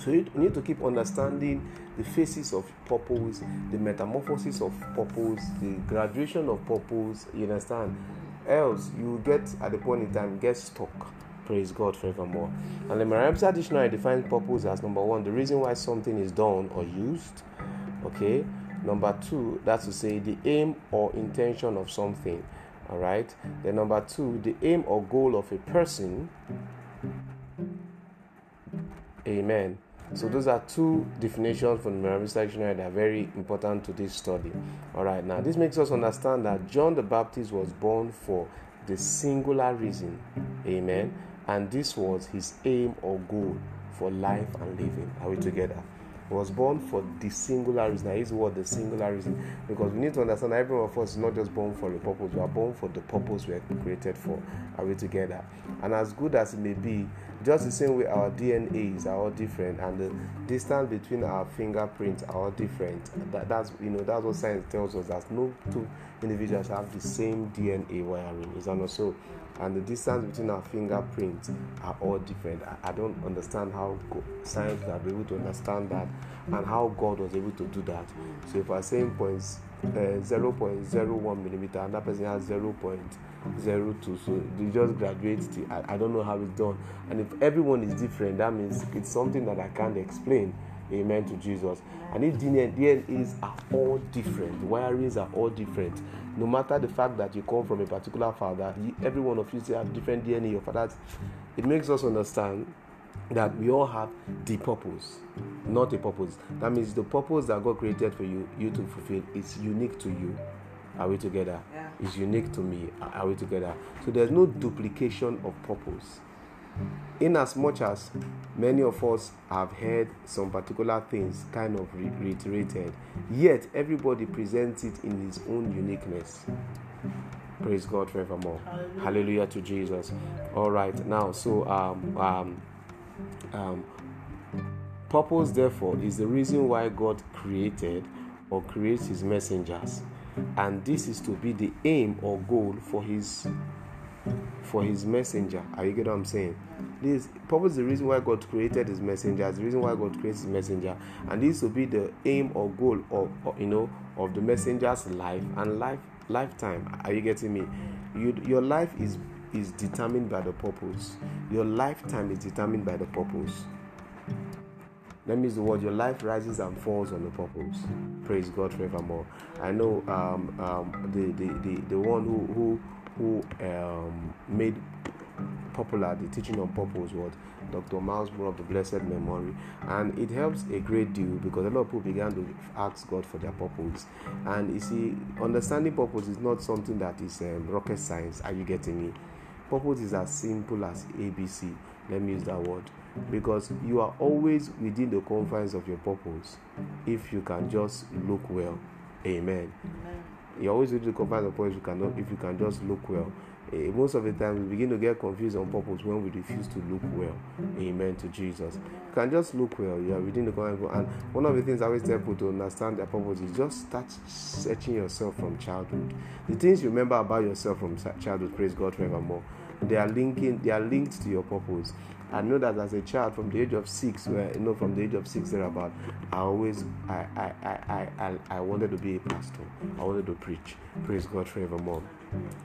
So you need to keep understanding the phases of purpose, the metamorphosis of purpose, the graduation of purpose. You understand? Else, you get at the point in time get stuck. Praise God forevermore. And the Merriam Dictionary defines purpose as number one, the reason why something is done or used. Okay. Number two, that's to say the aim or intention of something. All right. Then number two, the aim or goal of a person. Amen. So those are two definitions from the Merriam Dictionary that are very important to this study. All right, now this makes us understand that John the Baptist was born for the singular reason. Amen. And this was his aim or goal for life and living. Are we together? was born for the singular reason. I use the the singular reason because we need to understand that every one of us is not just born for a purpose, we are born for the purpose we are created for. Are we together? And as good as it may be, just the same way our DNAs are all different and the distance between our fingerprints are all different. That, that's you know that's what science tells us that no two individuals have the same DNA wiring. Is that not so? and the distance between our fingerprints are all different. I, I don't understand how science can be able to understand that and how God was able to do that. So if we're saying points uh, 0.01 millimeter and that person has 0.02, so they just graduate. The, I, I don't know how it's done. And if everyone is different, that means it's something that I can't explain. Amen to Jesus. And if DNA, DNAs are all different, wirings are all different, no matter the fact that you come from a particular father, every one of you have different DNA. Your father, it makes us understand that we all have the purpose, not a purpose. That means the purpose that God created for you, you to fulfill, is unique to you. Are we together? Yeah. It's unique to me. Are we together? So there's no duplication of purpose. In as much as many of us have heard some particular things kind of reiterated, yet everybody presents it in his own uniqueness. Praise God forevermore. Hallelujah, Hallelujah to Jesus. All right, now, so um, um, um, purpose, therefore, is the reason why God created or creates his messengers. And this is to be the aim or goal for his for his messenger. Are you get what I'm saying? This is the reason why God created his messenger, the reason why God creates his messenger, and this will be the aim or goal of, of you know of the messenger's life and life lifetime. Are you getting me? You, your life is is determined by the purpose. Your lifetime is determined by the purpose. That means the word your life rises and falls on the purpose. Praise God forevermore. I know um, um, the, the, the, the one who who, who um, made popular the teaching on purpose was Dr. Miles Munroe of the blessed memory, and it helps a great deal because a lot of people began to ask God for their purpose. And you see, understanding purpose is not something that is um, rocket science. Are you getting me? Purpose is as simple as ABC. Let me use that word because you are always within the confines of your purpose if you can just look well. Amen. Amen. You're always within the confines of purpose if you cannot if you can just look well. Uh, most of the time, we begin to get confused on purpose when we refuse to look well. Amen to Jesus. You can just look well. You are within the confines. And one of the things I always tell people to understand their purpose is just start searching yourself from childhood. The things you remember about yourself from childhood, praise God forevermore. They are linking. They are linked to your purpose. I know that as a child from the age of six, where you know from the age of six there about, I always I I, I, I, I wanted to be a pastor. I wanted to preach. Praise God forevermore.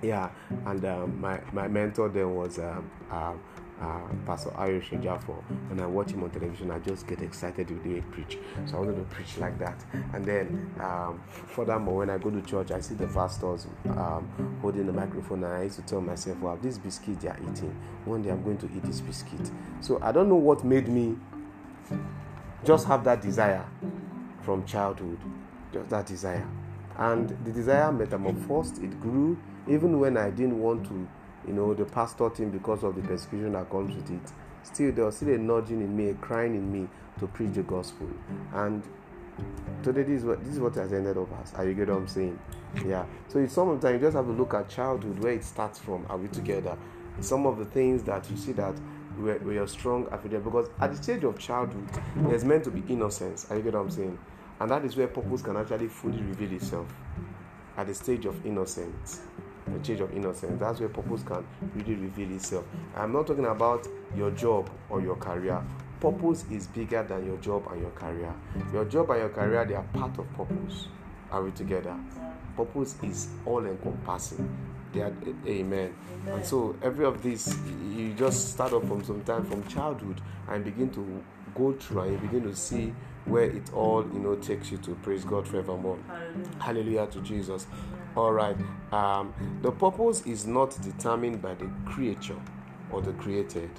Yeah, and um, my my mentor then was um, uh, uh, Pastor Irish Jaffa. When I watch him on television, I just get excited with the way he preach. So I wanted to preach like that. And then, um, furthermore, when I go to church, I see the pastors um, holding the microphone, and I used to tell myself, "Wow, this biscuit they are eating. One day I'm going to eat this biscuit." So I don't know what made me just have that desire from childhood, just that desire, and the desire metamorphosed. It grew, even when I didn't want to you know, the pastor team because of the persecution that comes with it. Still, there was still a nudging in me, a crying in me to preach the gospel. And today, this is what this is what has ended up as. Are you get what I'm saying? Yeah. So it's some of the time you just have to look at childhood where it starts from. Are we together? Some of the things that you see that we are, we are strong affidavit because at the stage of childhood, there's meant to be innocence. Are you get what I'm saying? And that is where purpose can actually fully reveal itself. At the stage of innocence the change of innocence. That's where purpose can really reveal itself. I'm not talking about your job or your career. Purpose is bigger than your job and your career. Your job and your career, they are part of purpose. Are we together? Purpose is all encompassing. They are, amen. And so every of this, you just start off from some time from childhood and begin to go through and you begin to see where it all you know takes you to praise God forevermore. Hallelujah, Hallelujah to Jesus. All right. Um, the purpose is not determined by the creature or the created.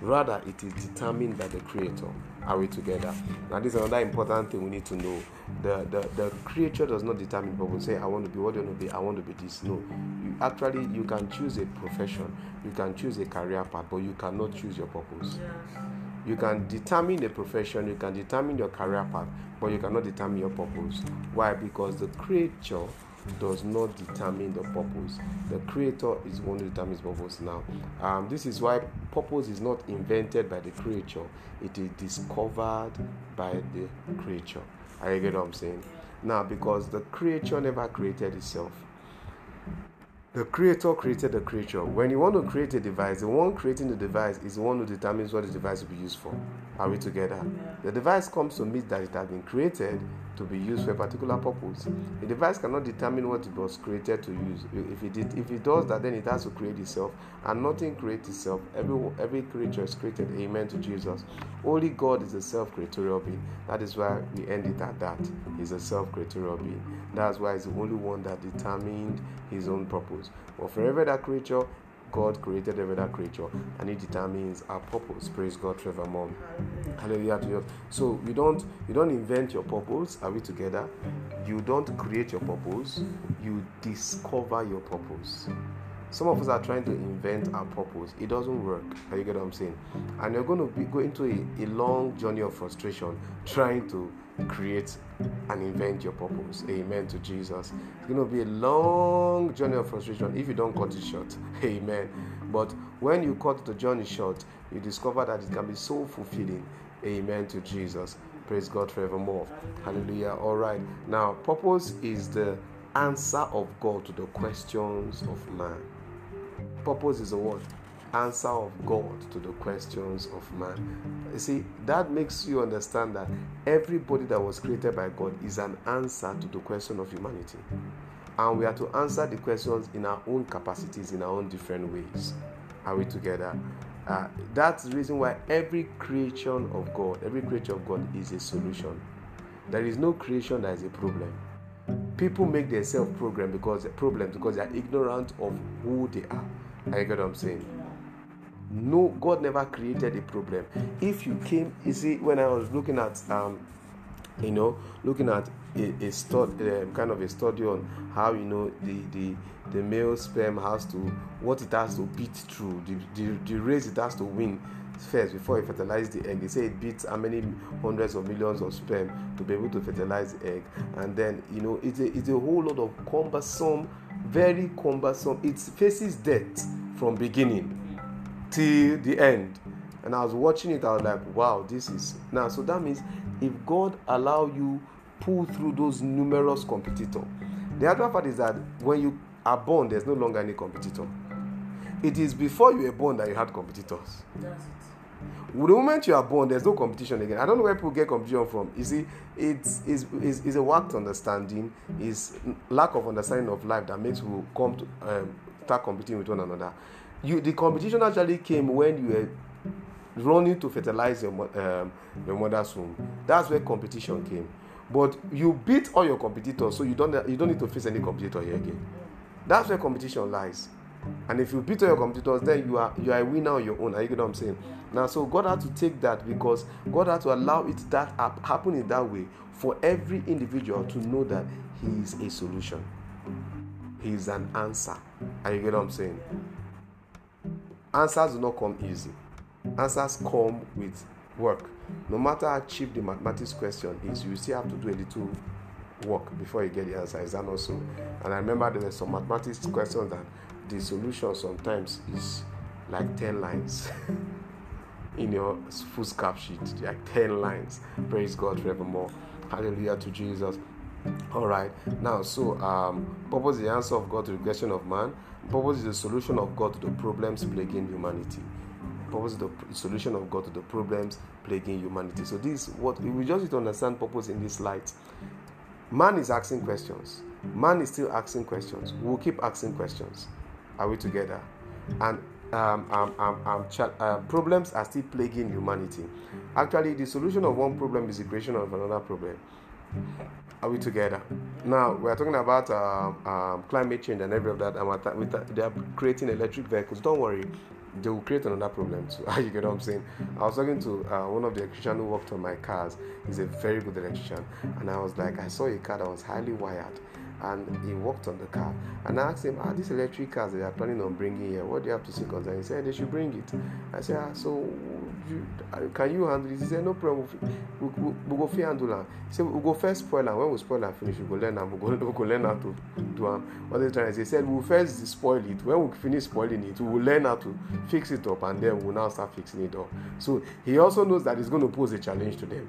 Rather, it is determined by the creator. Are we together? Now, this is another important thing we need to know. The the, the creature does not determine purpose. Say, I want to be what you want to be, I want to be this. No. You actually you can choose a profession, you can choose a career path, but you cannot choose your purpose. You can determine a profession, you can determine your career path, but you cannot determine your purpose. Why? Because the creature does not determine the purpose. The creator is one who determines purpose now. Um, this is why purpose is not invented by the creature, it is discovered by the creature. I get what I'm saying? Now, because the creature never created itself. The creator created the creature. When you want to create a device, the one creating the device is the one who determines what the device will be used for. Are we together? The device comes to meet that it has been created to be used for a particular purpose. The device cannot determine what it was created to use. If it did, if it does that, then it has to create itself, and nothing creates itself. Every every creature is created. Amen to Jesus. Only God is a self-creatorial being. That is why we end it at that. He's a self-creatorial being. That's why he's the only one that determined his own purpose. But for every creature, God created every other creature and He determines our purpose. Praise God forevermore. Hallelujah to you. So you don't you don't invent your purpose. Are we together? You don't create your purpose. You discover your purpose. Some of us are trying to invent our purpose. It doesn't work. Are you get what I'm saying? And you're going to be going to a, a long journey of frustration trying to create and invent your purpose. Amen to Jesus. It's going to be a long journey of frustration if you don't cut it short. <laughs> Amen. But when you cut the journey short, you discover that it can be so fulfilling. Amen to Jesus. Praise God forevermore. Hallelujah. All right. Now, purpose is the answer of God to the questions of man. Purpose is a what? Answer of God to the questions of man. You see, that makes you understand that everybody that was created by God is an answer to the question of humanity. And we are to answer the questions in our own capacities, in our own different ways. Are we together? Uh, that's the reason why every creation of God, every creature of God is a solution. There is no creation that is a problem. People make themselves problem because problem because they are ignorant of who they are. I get what I'm saying? No, God never created a problem. If you came, you see, when I was looking at, um, you know, looking at a, a study, um, kind of a study on how you know the the the male sperm has to what it has to beat through the, the, the race it has to win first before it fertilizes the egg. They say it beats how many hundreds of millions of sperm to be able to fertilize the egg, and then you know it's a, it's a whole lot of cumbersome, very cumbersome. It faces death from beginning till the end. And I was watching it, I was like, wow, this is now. So that means if God allow you pull through those numerous competitors, the other part is that when you are born, there's no longer any competitor. It is before you were born that you had competitors. That's it. The moment you are born, there's no competition again. I don't know where people get competition from. You see, it's, it's, it's, it's a warped understanding, it's lack of understanding of life that makes people come to um, start competing with one another. You, the competition actually came when you were running to fertilize your, um, your mother's womb. That's where competition came. But you beat all your competitors, so you don't you don't need to face any competitor here again. That's where competition lies. And if you beat all your competitors, then you are you are a winner on your own. Are you get what I'm saying? Now, so God had to take that because God had to allow it that happen in that way for every individual to know that He is a solution. He is an answer. Are you get what I'm saying? Answers do not come easy. Answers come with work. No matter how cheap the mathematics question is, you still have to do a little work before you get the answer. Is that not so? And I remember there were some mathematics questions that the solution sometimes is like 10 lines <laughs> in your foolscap sheet, like 10 lines. Praise God forevermore. Hallelujah to Jesus. All right. Now, so um, purpose is the answer of God to the question of man. Purpose is the solution of God to the problems plaguing humanity. Purpose is the solution of God to the problems plaguing humanity. So this what we just need to understand purpose in this light. Man is asking questions. Man is still asking questions. We'll keep asking questions. Are we together? And um, um, um, um uh, problems are still plaguing humanity. Actually, the solution of one problem is the creation of another problem. Are we together? Now we are talking about uh, um, climate change and every of that. And with that, they are creating electric vehicles. Don't worry, they will create another problem too. <laughs> You get what I'm saying? I was talking to uh, one of the electricians who worked on my cars. He's a very good electrician, and I was like, I saw a car that was highly wired and he worked on the car. And I asked him, Are these electric cars they are planning on bringing here, what do you have to say concerning? He said, They should bring it. I said, ah, So you, can you handle it? He said, No problem, we'll, we'll, we'll go handle it. He said, We'll go first spoil and when we spoil and finish, we'll go learn and we'll go, <laughs> we'll go learn how to do it. What they trying to say? He said, We'll first spoil it. When we finish spoiling it, we will learn how to fix it up and then we'll now start fixing it up. So he also knows that it's going to pose a challenge to them.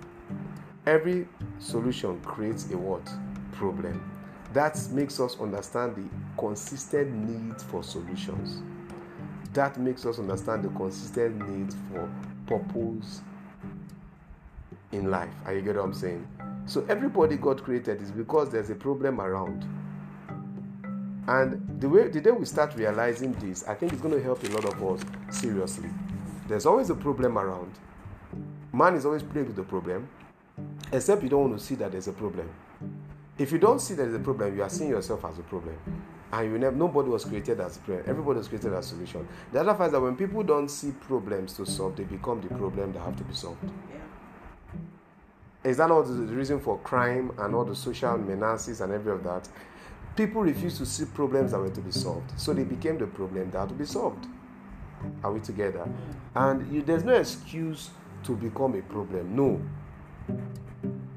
Every solution creates a what? Problem that makes us understand the consistent need for solutions. That makes us understand the consistent need for purpose in life. Are you get what I'm saying? So everybody God created is because there's a problem around. And the way the day we start realizing this, I think it's going to help a lot of us seriously. There's always a problem around. Man is always plagued with the problem, except you don't want to see that there's a problem. If you don't see that there's a problem, you are seeing yourself as a problem. And you never, nobody was created as a problem. Everybody was created as a solution. The other fact is that when people don't see problems to solve, they become the problem that have to be solved. Is that not the reason for crime and all the social menaces and every of that? People refuse to see problems that were to be solved. So they became the problem that had to be solved. Are we together? And you, there's no excuse to become a problem. No.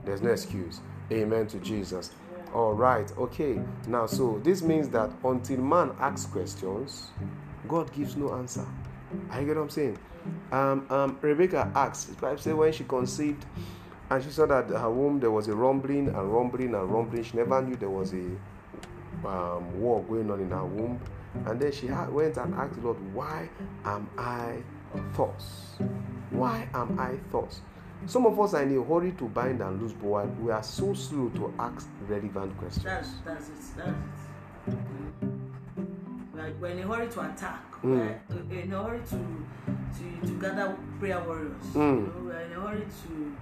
There's no excuse. Amen to Jesus. All right, okay. Now, so this means that until man asks questions, God gives no answer. I get what I'm saying? Um, um, Rebecca asks, Bible say when she conceived, and she saw that her womb there was a rumbling and rumbling and rumbling. She never knew there was a um, war going on in her womb. And then she went and asked the Lord, Why am I thus? Why am I thus? Some of us are in a hurry to bind and loose, but we are so slow to ask relevant questions. That's, that's it. That's it. Like we're in a hurry to attack. Mm. We're in a hurry to, to, to gather prayer warriors. Mm. You know, we're in a hurry to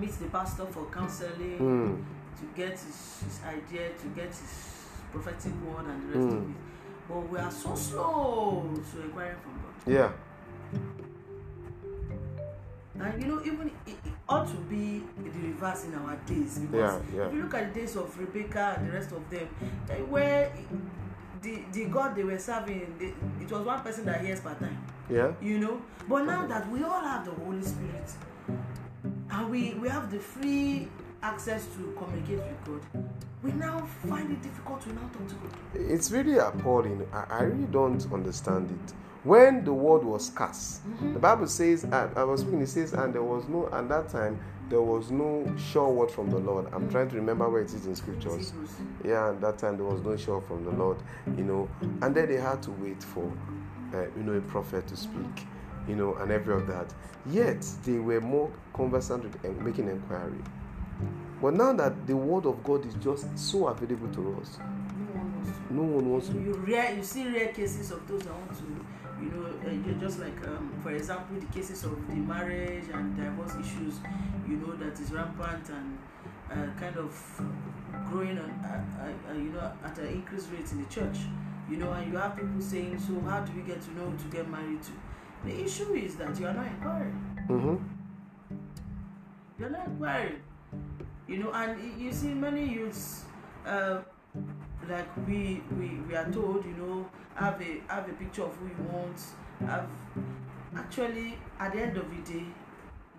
meet the pastor for counseling, Mm. to get his, his idea, to get his prophetic word and the rest of Mm. it. But we are so slow to inquire from God. Yeah. And you know, even it, it ought to be the reverse in our days because Yeah, yeah. if you look at the days of Rebecca and the rest of them, eh, they were the the God they were serving, they, it was one person that hears per time, Yeah. you know. But now that we all have the Holy Spirit, and we we have the free access to communicate with God, we now find it difficult to now talk to God. It's really appalling. I, I really don't understand it. When the word was scarce, the Bible says, and I was speaking, it says, and there was no, at that time, there was no sure word from the Lord. I'm trying to remember where it is in scriptures. Yeah, at that time, there was no sure from the Lord, you know, and then they had to wait for, uh, you know, a prophet to speak, you know, and every of that. Yet, they were more conversant with making inquiry. But now that the word of God is just so available to us, No one wants to. no one wants to you rare you see rare cases of those that want to you know uh, ju- just like um, for example the cases of the marriage and divorce issues you know that is rampant and uh, kind of growing uh, uh, uh, you know at an increased rate in the church you know and you have people saying so how do we get to know to get married to? The issue is that you are not inquiring. Mm-hmm. you're not inquiring. You know and you see many youths uh, like we, we we are told you know have a have a picture of who you want have actually at the end of the day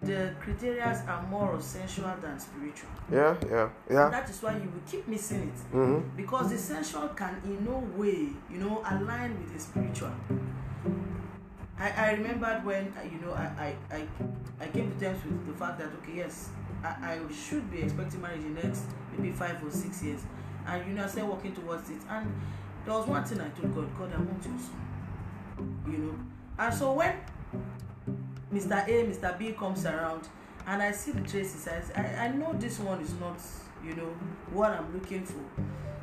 the criteria are more sensual than spiritual Yeah, yeah, yeah. that is why you will keep missing it Mm-hmm. because the sensual can in no way you know align with the spiritual i i remembered when uh, you know i i i, I came to terms with the fact that okay yes I, I should be expecting marriage in the next maybe five or six years and you know i started working towards it. And there was one thing i told god god i want your son. You know? And so when mr a mr b comes around and i see the traces i i, know this one is not you know what i'm looking for.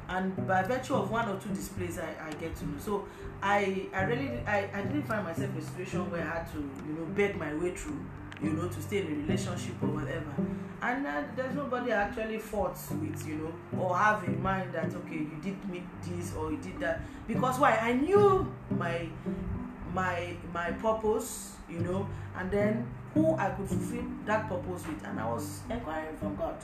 And by virtue of one or two displays i i get to know. So i i really i i didn't find myself in a situation where i had to you know beg my way through you know to stay in a relationship or whatever. And uh, there's nobody actually fought with you know or have in mind that okay you did meet this or you did that. Because why? I knew my my my purpose you know and then who i could fulfill that purpose with. And i was inquiring from god.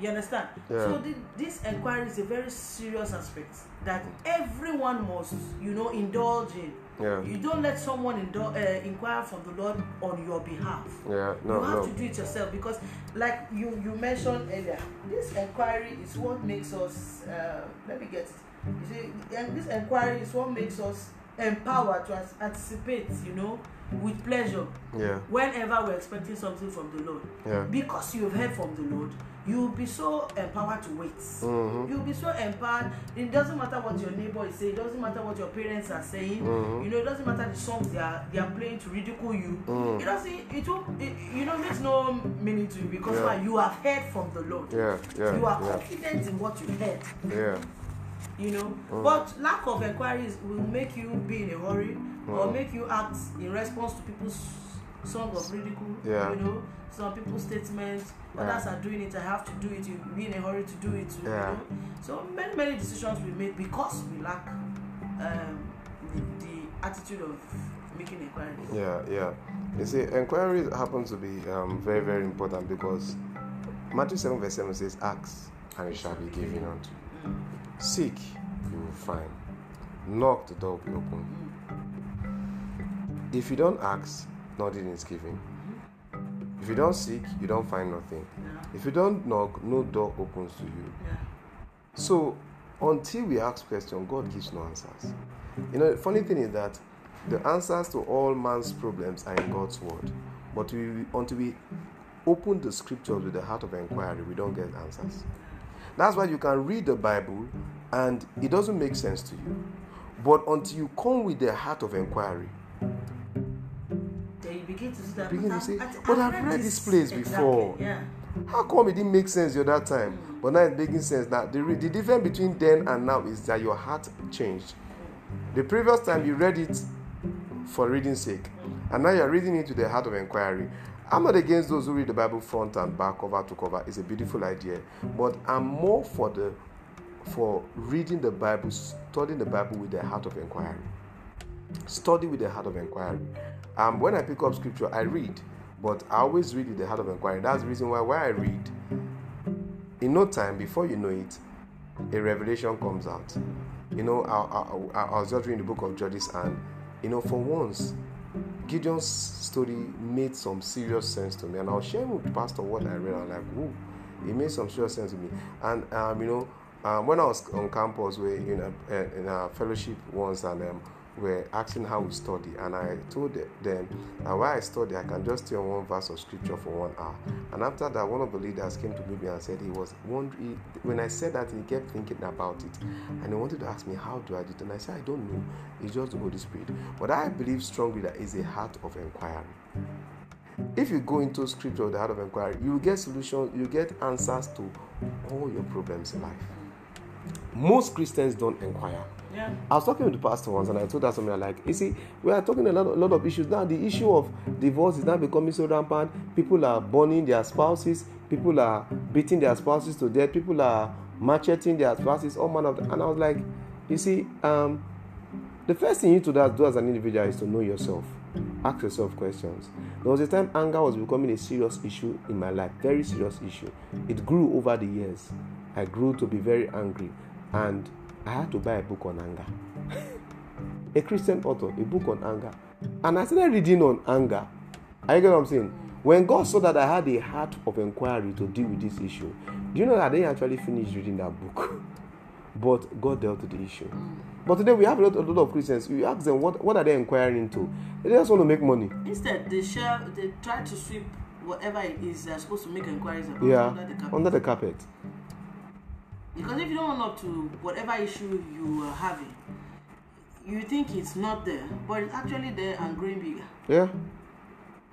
You understand? Yeah. so the, this inquiry is a very serious aspect that everyone must you know indulge in Yeah. you don't let someone indul- uh, inquire from the lord on your behalf Yeah, no, you have no. to do it yourself because like you you mentioned earlier this inquiry is what makes us uh, let me get it you see and this inquiry is what makes us empowered to anticipate you know with pleasure Yeah, whenever we're expecting something from the lord yeah. because you've heard from the lord you'll be so empowered to wait Mm-hmm. you'll be so empowered it doesn't matter what your neighbor is saying it doesn't matter what your parents are saying Mhm. you know it doesn't matter the songs they are they are playing to ridicule you Mm. it doesn't it will it, you know makes no meaning to you because Yeah. why you have heard from the lord Yeah, yeah, you are yeah, confident in what you heard yeah. you know Mm. but lack of inquiries will make you be in a hurry or Mm. make you act in response to people's song of ridicule Yeah. you know some people's statements others are doing it i have to do it you be in a hurry to do it too, Yeah. you know so many many decisions we make because we lack um, the, the attitude of making inquiries Yeah, yeah. You see, inquiries happen to be um, very, very important because Matthew 7, verse 7 says, Ask, and it shall be given unto you. Mm. Seek, you will find. Knock, the door will be open. If you don't ask, nothing is given. If you don't seek, you don't find nothing. If you don't knock, no door opens to you. So until we ask questions, God gives no answers. You know, the funny thing is that the answers to all man's problems are in God's word. But we, until we open the scriptures with the heart of inquiry, we don't get answers. That's why you can read the Bible and it doesn't make sense to you. But until you come with the heart of inquiry, you to see that. begin to say, But I've read this place Exactly, before. Yeah. How come it didn't make sense the other time? But now it's making sense. Now the, re- the difference between then and now is that your heart changed. The previous time you read it for reading's sake, and now you're reading it with the heart of inquiry. I'm not against those who read the Bible front and back, cover to cover. It's a beautiful idea, but I'm more for the for reading the Bible, studying the Bible with the heart of inquiry. Study with the heart of inquiry. Um, when I pick up scripture, I read, but I always read with the heart of inquiry. That's the reason why why I read. In no time, before you know it, a revelation comes out. You know, I, I, I, I was just reading the book of Judges, and you know, for once, Gideon's story made some serious sense to me, and I was sharing with Pastor what I read. I'm like, whoa, it made some serious sense to me. And um, you know, um, when I was on campus, we in a, in a fellowship once, and um, were asking how we study, and I told them that while I study, I can just stay on one verse of scripture for one hour. And after that, one of the leaders came to me and said he was wondering. When I said that, he kept thinking about it, and he wanted to ask me how do I do it, and I said I don't know. It's just the Holy Spirit. But I believe strongly that it's a heart of inquiry. If you go into scripture with the heart of inquiry, you get solutions, you get answers to all your problems in life. Most Christians don't inquire. Yeah. I was talking with the pastor once and I told her something like, you see, we are talking a lot, a lot of issues now. The issue of divorce is now becoming so rampant. People are burning their spouses, people are beating their spouses to death, people are macheting their spouses, all manner of. And I was like, you see, um, the first thing you need to do as an individual is to know yourself. Ask yourself questions. There was a time anger was becoming a serious issue in my life, very serious issue. It grew over the years. I grew to be very angry, and I had to buy a book on anger. <laughs> a Christian author, a book on anger. And I started reading on anger. I get what I'm saying? When God saw that I had a heart of inquiry to deal with this issue, do you know that I didn't actually finish reading that book? <laughs> but God dealt with the issue. But today we have a lot, a lot of Christians. You ask them what, what are they inquiring into? They just want to make money. Instead, they share. They try to sweep whatever it is they're supposed to make inquiries about Yeah, under the carpet. under the carpet. Because if you don't own up to whatever issue you are having, you think it's not there, but it's actually there and growing bigger. Yeah.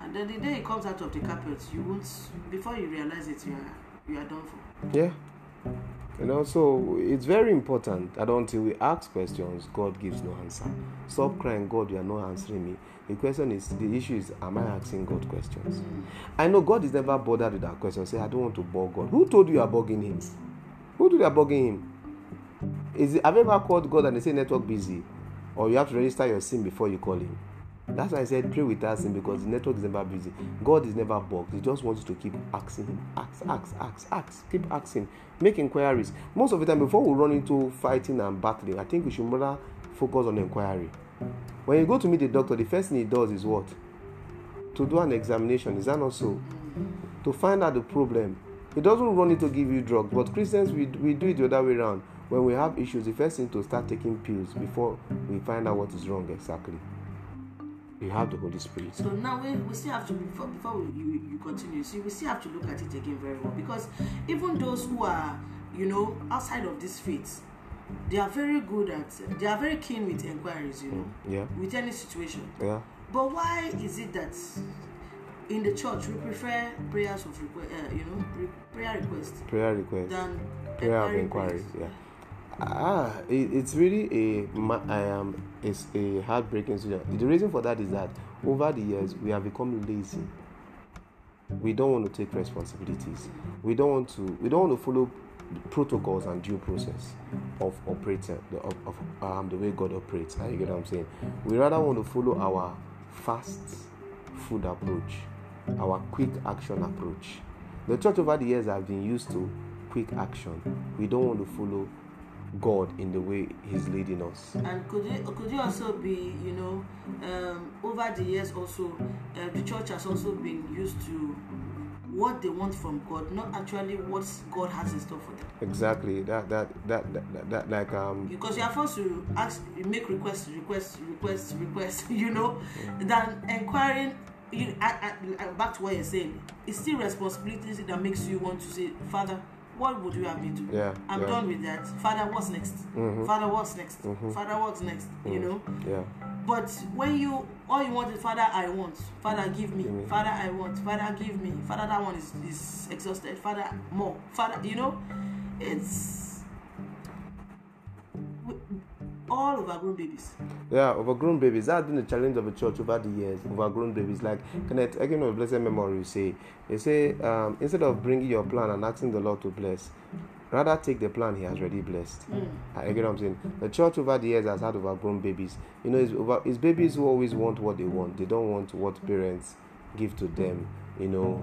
And then the day it comes out of the carpet, you won't. Before you realize it, you are you are done for. Yeah. You know, so it's very important that until we ask questions, God gives no answer. Stop crying, God, you are not answering me. The question is, the issue is, am I asking God questions? Mm. I know God is never bothered with that question. Say, I don't want to bug God. Who told you you are bugging Him? Who do they are bugging Him? Is it, have you ever called God and they say network busy? Or you have to register your sin before you call Him? That's why I said pray without sin because the network is never busy. God is never bugged. He just wants you to keep asking Him. Ask, ask, ask, ask. Keep asking. Make inquiries. Most of the time, before we run into fighting and battling, I think we should rather focus on inquiry. When you go to meet the doctor, the first thing he does is what? To do an examination. Is that not so? To find out the problem. He doesn't run it to give you drugs, but Christians we, we do it the other way around. When we have issues, the first thing to start taking pills before we find out what is wrong exactly. You have the Holy Spirit. So now we, we still have to before before we, you, you continue. See, we still have to look at it again very well because even those who are you know outside of this faith, they are very good at they are very keen with inquiries. You know, Yeah, with any situation. yeah. But why is it that in the church we prefer prayers of request, uh, you know, re- prayer requests Prayer request. than prayer of inquiry. Yeah. Ah, it, it's really a I am it's a heartbreaking situation. The reason for that is that over the years we have become lazy. We don't want to take responsibilities. We don't want to. We don't want to follow protocols and due process of operating the, of, of um, the way God operates. Ah, You get what I'm saying? We rather want to follow our fast food approach, our quick action approach. The church over the years have been used to quick action. We don't want to follow God in the way He's leading us. And could it could it also be you know um, over the years also uh, the church has also been used to what they want from God, not actually what God has in store for them. Exactly. That that that that, that, that like um Because you are forced to ask, make requests, requests, requests, requests, <laughs> you know, than inquiring you I, I, I, back to what you're saying. It's still responsibility that makes you want to say father what would you have me do? Yeah, i'm yeah. done with that. Father what's next? Mhm. father what's next? Mhm. father what's next? You Mm. know? Yeah. but when you all you want is father i want. Father give me. Me. father i want. Father give me. Father that one is is exhausted. Father more. Father you know? It's all overgrown babies Yeah, overgrown babies. That's been the challenge of the church over the years. Overgrown babies. Like Kenneth, again of blessed memory, say they say um, instead of bringing your plan and asking the Lord to bless, rather take the plan He has already blessed. mm. I get what I'm saying. The church over the years has had overgrown babies. You know, it's, over, it's babies who always want what they want. They don't want what parents give to them. You know,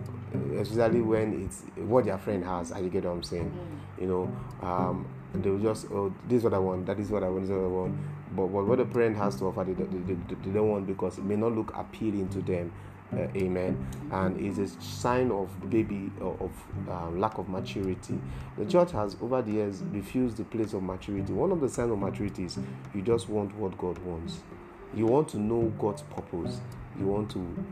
especially when it's what their friend has. I get what I'm saying. Mm. You know, um, they will just oh this is what I want. That is what I want. This is what I want. But, but what the parent has to offer, they, they, they, they don't want because it may not look appealing to them. Uh, amen. And it's a sign of baby of, of uh, lack of maturity. The church has over the years refused the place of maturity. One of the signs of maturity is you just want what God wants. You want to know God's purpose. You want to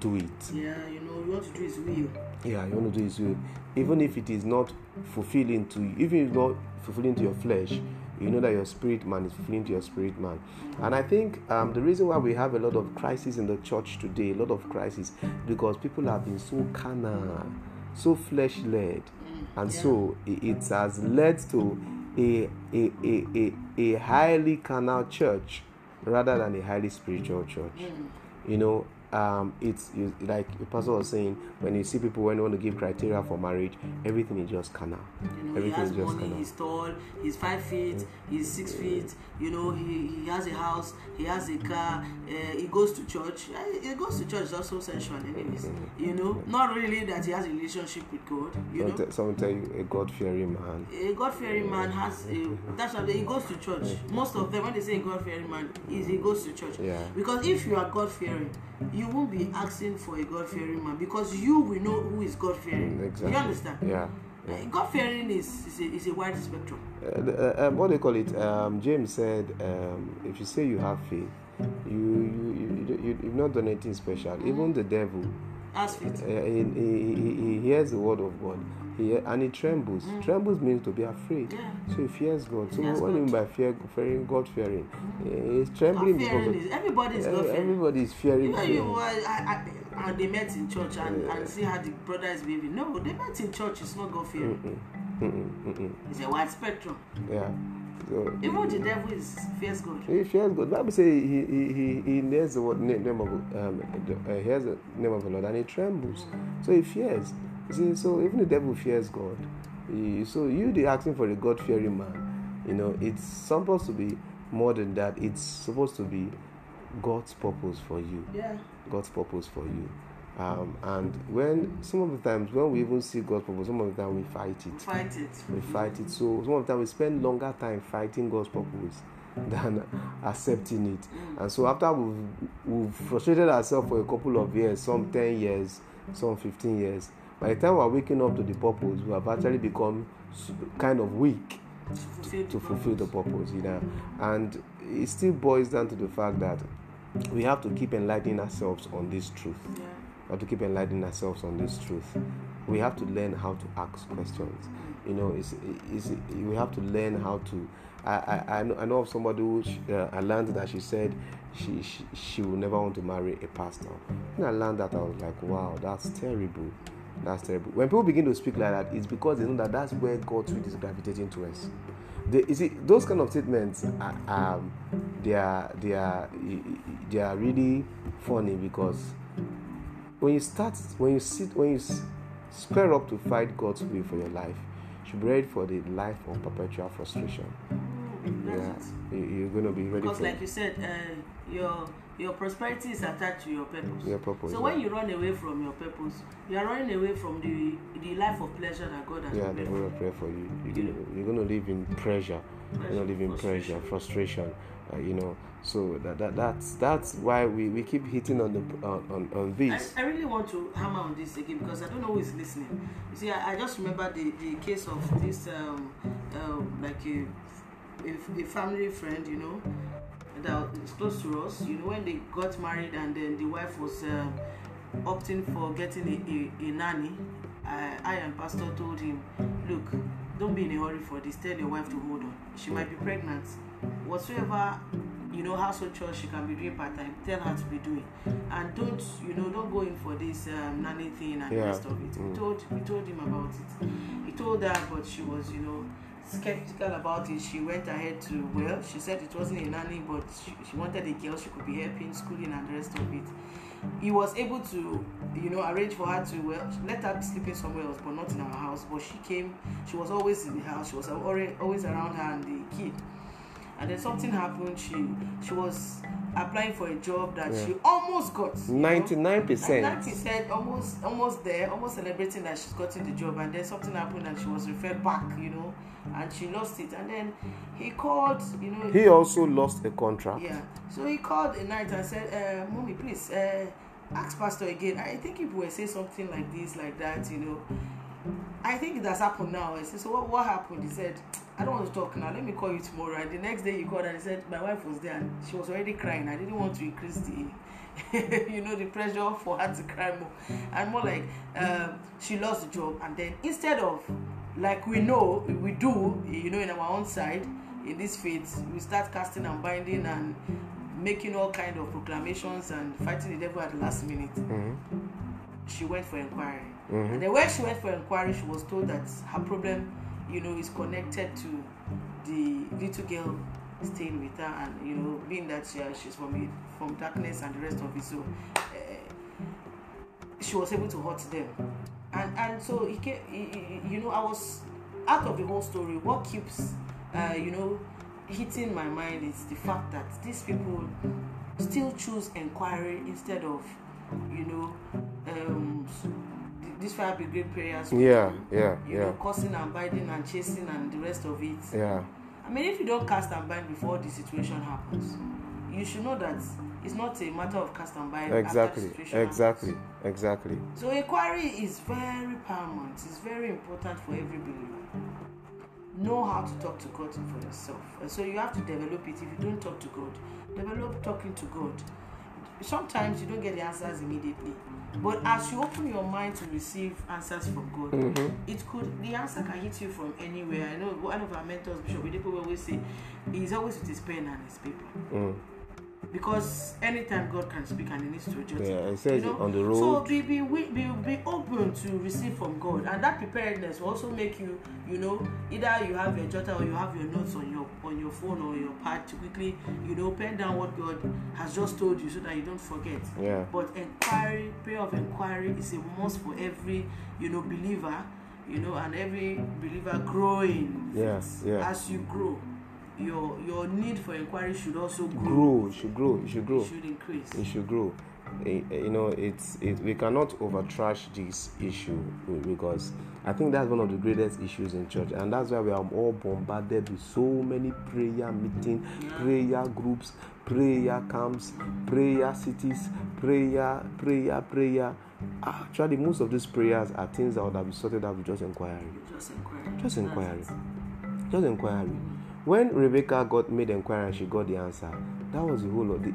do it. yeah you know you want to do his will Yeah, you want to do will, even if it is not fulfilling to you, even if it's not fulfilling to your flesh. You know that your spirit man is fulfilling to your spirit man, and I think um, the reason why we have a lot of crisis in the church today, a lot of crisis, because people have been so carnal, so flesh led, and yeah. so it, has led to a a, a, a a highly carnal church rather than a highly spiritual church Mm. you know um, it's like the pastor was saying when you see people when they want to give criteria for marriage everything is just carnal You know, he Everything has is just money, he's tall, he's five feet, he's six feet, you know, he, he has a house, he has a car, uh, he goes to church. Uh, he goes to church is also sensual, anyways. You know, not really that he has a relationship with God, you Someone, know. someone tell you a god-fearing man A God fearing man has a that's why he goes to church. Most of them when they say God fearing man is he goes to church. Yeah. Because if you are God fearing, you won't be asking for a God fearing man because you will know who is God fearing. Mm, exactly You understand? yeah God fearing is, is, a, is a wide spectrum. uh, the- uh, um, what do they call it um, james said um, if you say you have faith you you, you, you you've not done anything special even the devil faith. uh, he, he, he, he hears the word of god he, and he trembles trembles means to be afraid Yeah. so he fears god so Fears what do you mean by fear fearing god fearing he's trembling God because is everybody is God Eh, fearing. everybody is fearing You know, you, I, I, I, they met in church and, and see how the brother is behaving. No, they met in church. It's not God fearing. Mm, mm, mm. It's a wide spectrum. Yeah. So Even the devil is fears God. he fears God. Bible say he he he he hears the word name, name of um the, uh, hears the name of the Lord and he trembles. So he fears. You see, so even the devil fears God. So you the asking for a God fearing man. You know, it's supposed to be more than that. It's supposed to be God's purpose for you. Yeah. God's purpose for you. Um, and when some of the times when we even see God's purpose, some of the time we fight it. Fight it. we fight it. So some of the time we spend longer time fighting God's purpose <laughs> than accepting it. And so after we've, we've frustrated ourselves for a couple of years, some 10 years, some 15 years, by the time we're waking up to the purpose, we have actually become kind of weak To fulfill, to fulfill the purpose, you know. And it still boils down to the fact that we have to keep enlightening ourselves on this truth. Yeah. We have to keep enlightening ourselves on this truth. We have to learn how to ask questions. You know, it's, it's, we have to learn how to. I, I, I, know, of somebody who she, uh, I learned that she said she, she she will never want to marry a pastor. When I learned that, I was like, wow, that's terrible. That's terrible. When people begin to speak like that, it's because they know that that's where God's will is gravitating to us. They, you see, those kind of statements, are, um, they are they are they are really funny because when you start when you sit when you square up to fight God's will for your life, you should be ready for the life of perpetual frustration. That's Yeah, it. you're gonna be ready Because, like you said, uh, your your prosperity is attached to your purpose. your purpose. So yeah. when you run away from your purpose, you are running away from the the life of pleasure that God has yeah, prepared. they're gonna pray for you. You're gonna, you're gonna live in pressure. You're gonna live in pressure, frustration. Uh, you know, so that, that that's that's why we, we keep hitting on the on on, on I, this. I really want to hammer on this again because I don't know who is listening. You see, I, I just remember the, the case of this um, um like a, a a family friend, you know, that is close to us. You know, when they got married and then the wife was um, opting for getting a, a, a nanny, I, I and Pastor told him, look, don't be in a hurry for this. Tell your wife to hold on. She might be pregnant. Whatsoever you know household chores she can be doing part time tell her to be doing and don't you know don't go in for this um, nanny thing and the Yeah. rest of it we Mm. told we told him about it he told her but she was you know skeptical about it. She went ahead to well she said it wasn't a nanny but she, she wanted a girl she could be helping schooling and the rest of it. He was able to you know arrange for her to well let her be sleeping somewhere else but not in our house. But she came she was always in the house. She was always around her and the kid and then something happened she she was applying for a job that she almost got. Ninety-nine And percent. Nancy said almost almost there, almost celebrating that she's gotten the job, and then something happened and she was referred back, you know, and she lost it. And then he called, you know, He also lost a contract. yeah. So he called a night and said, uh, "Mommy, please uh, ask Pastor again. I think if we say something like this, like that, you know, I think it has happened now." I said, "So what, what happened?" He said, "I don't want to talk now. Let me call you tomorrow." And the next day he called and he said, "My wife was there and she was already crying. I didn't want to increase the." <laughs> you know the pressure for her to cry more and more like um, she lost the job and then instead of like we know we do you know in our own side in this faith we start casting and binding and making all kind of proclamations and fighting the devil at the last minute Mhm. she went for inquiry Mhm. and then when she went for inquiry she was told that her problem you know is connected to the little girl staying with her and you know being that she, she's from from darkness and the rest of it so uh, she was able to hurt them and and so he came he- you know i was out of the whole story what keeps uh, you know hitting my mind is the fact that these people still choose inquiry instead of you know um this fire brigade prayers Yeah, yeah, you yeah. know cursing and biting and chasing and the rest of it Yeah. I mean, if you don't cast and bind before the situation happens, you should know that it's not a matter of cast and bind. Exactly. Exactly. happens. Exactly. So inquiry is very paramount. It's very important for every believer. Know how to talk to God for yourself. And so you have to develop it. If you don't talk to God, develop talking to God. Sometimes you don't get the answers immediately, but as you open your mind to receive answers from God, Mhm. it could the answer can hit you from anywhere. I know one of our mentors, Bishop will always say he's always with his pen and his paper Mm. Because anytime God can speak and he needs to jot Yeah, it. says you know? on the road. So be be wi- be be open to receive from God, and that preparedness will also make you, you know, either you have your jotter or you have your notes on your on your phone or your pad to quickly, you know, pen down what God has just told you so that you don't forget. Yeah. But inquiry, prayer of inquiry is a must for every, you know, believer, you know, and every believer growing. Yeah, yeah. As you grow, your your need for inquiry should also grow. Grow. It should grow. It should grow. It should increase. it should grow Eh, eh, you know it's it, we cannot over trash this issue because i think that's one of the greatest issues in church and that's why we are all bombarded with so many prayer meeting Yeah. prayer groups prayer camps prayer cities prayer prayer prayer actually most of these prayers are things that would have been sorted out with just inquiry Just inquiry. just That's inquiry just inquiry when rebecca got made inquiry and she got the answer that was the whole of the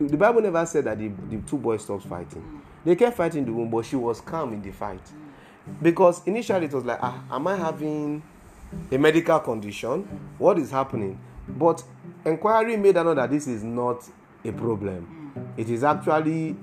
the bible never said that the, the two boys stopped fighting. They kept fighting in the womb but she was calm in the fight. Because initially it was like ah am i having a medical condition? What is happening? But inquiry made her know that this is not a problem. It is actually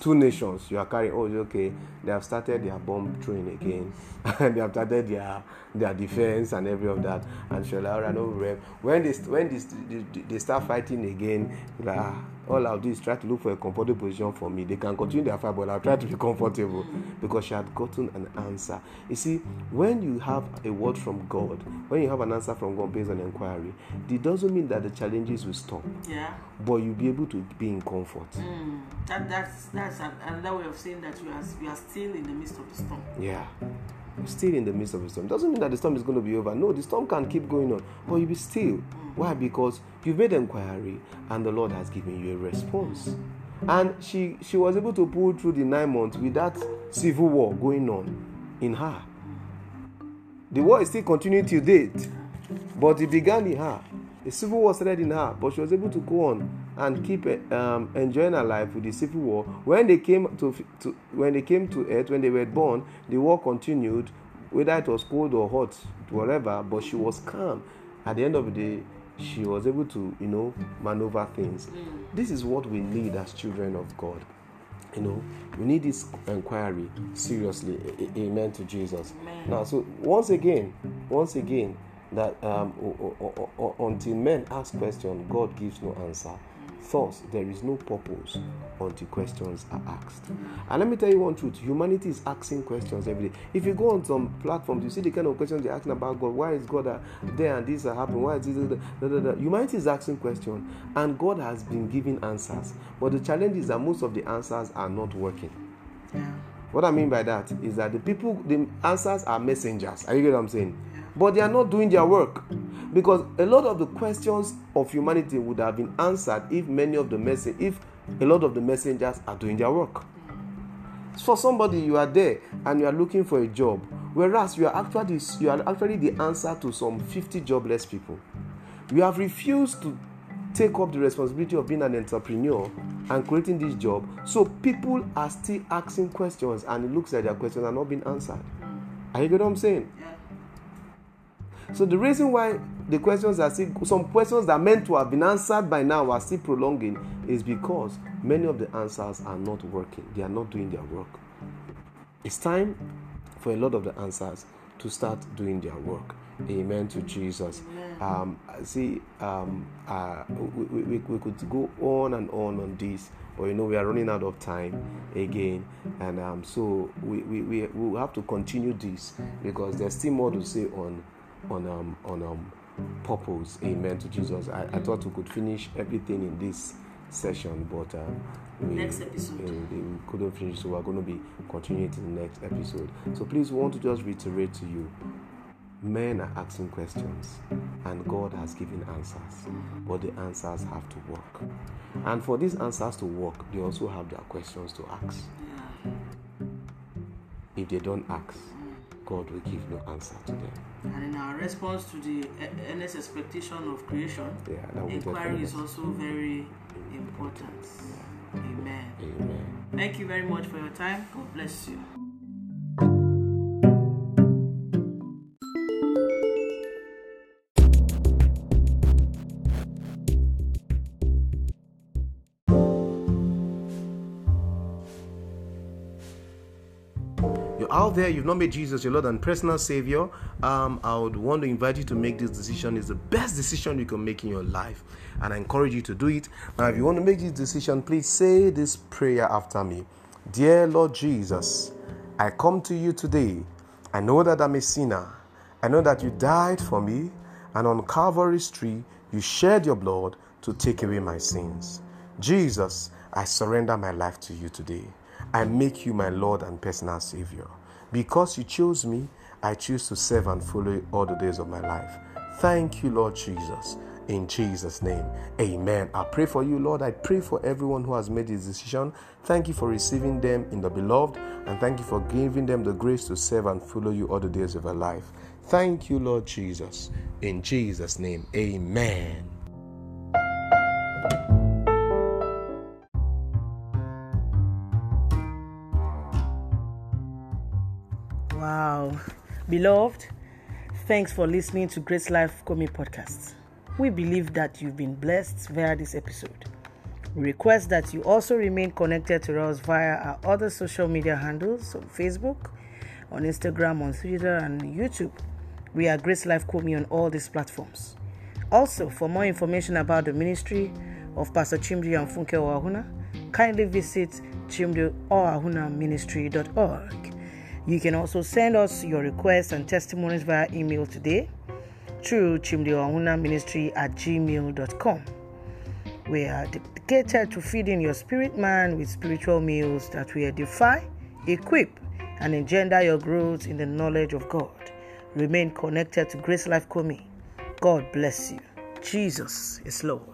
Two nations. you are carrying oh okay they have started their bomb throwing again <laughs> they have started their their defense and every of that and shola ora no rep when they when they, they, they start fighting again like ah all i'll do is try to look for a comfortable position for me they can continue their fight but i'll try to be <laughs> comfortable because she had gotten an answer you see when you have a word from god when you have an answer from god based on inquiry it doesn't mean that the challenges will stop Yeah. but you'll be able to be in comfort Mm. That that's that's another way of saying that you are you are still in the midst of the storm. Yeah. Still in the midst of a storm. Doesn't mean that the storm is going to be over. No, the storm can keep going on, but you'll be still. Why? Because you've made inquiry and the Lord has given you a response. And she she was able to pull through the nine months with that civil war going on in her. The war is still continuing till date, but it began in her. The civil war started in her, but she was able to go on and keep um, enjoying her life with the civil war. When they came to, to when they came to earth, when they were born, the war continued, whether it was cold or hot, whatever. But she was calm. At the end of the day, she was able to, you know, maneuver things. Mm. This is what we need as children of God. You know, we need this inquiry seriously. Amen to Jesus. Amen. Now, so once again, once again, that um, until men ask questions, God gives no answer. Thus, there is no purpose until questions are asked. And let me tell you one truth humanity is asking questions every day. If you go on some platforms, you see the kind of questions they're asking about God. Why is God there and this are happening? Why is this? Humanity is asking questions, and God has been giving answers. But the challenge is that most of the answers are not working. Yeah. What I mean by that is that the people, the answers are messengers. Are you get what I'm saying? But they are not doing their work. Because a lot of the questions of humanity would have been answered if many of the message if a lot of the messengers are doing their work. For somebody you are there and you are looking for a job whereas you are actually you are actually the answer to some 50 jobless people. You have refused to take up the responsibility of being an entrepreneur and creating this job so people are still asking questions and it looks like their questions are not being answered. Are you get what i'm saying. So the reason why the questions are still some questions that are meant to have been answered by now are still prolonging is because many of the answers are not working. They are not doing their work. It's time for a lot of the answers to start doing their work. Amen to Jesus. Um, see, um, uh, we, we, we could go on and on on this, but you know we are running out of time again, and um, so we, we, we will have to continue this because there's still more to say on on um on um purpose. Amen to Jesus. I, I thought we could finish everything in this session, but um, we, next episode uh, we couldn't finish, so we're going to be continuing in the next episode. So please, want to just reiterate to you. Men are asking questions, and God has given answers, but the answers have to work. And for these answers to work, they also have their questions to ask. If they don't ask, God will give no answer to them. And in our response to the earnest expectation of creation, yeah, inquiry is also very important. Amen. Amen. Thank you very much for your time. God bless you. There you've not made Jesus your Lord and personal Savior, um, I would want to invite you to make this decision. It's the best decision you can make in your life, and I encourage you to do it. Now, if you want to make this decision, please say this prayer after me. Dear Lord Jesus, I come to you today. I know that I'm a sinner. I know that you died for me, and on Calvary's tree, you shed your blood to take away my sins. Jesus, I surrender my life to you today. I make you my Lord and personal Savior. Because you chose me, I choose to serve and follow you all the days of my life. Thank you, Lord Jesus. In Jesus' name, amen. I pray for you, Lord. I pray for everyone who has made this decision. Thank you for receiving them in the beloved, and thank you for giving them the grace to serve and follow you all the days of their life. Thank you, Lord Jesus. In Jesus' name, amen. Beloved, thanks for listening to Grace Life Komi podcast. We believe that you've been blessed via this episode. We request that you also remain connected to us via our other social media handles on Facebook, on Instagram, on Twitter, and YouTube. We are Grace Life Komi on all these platforms. Also, for more information about the ministry of Pastor Chimdi and Funke Oahuna, kindly visit chimdioahuna you can also send us your requests and testimonies via email today through chimdioahuna at gmail.com. We are dedicated to feeding your spirit man with spiritual meals that will edify, equip, and engender your growth in the knowledge of God. Remain connected to Grace Life Komi. God bless you. Jesus is Lord.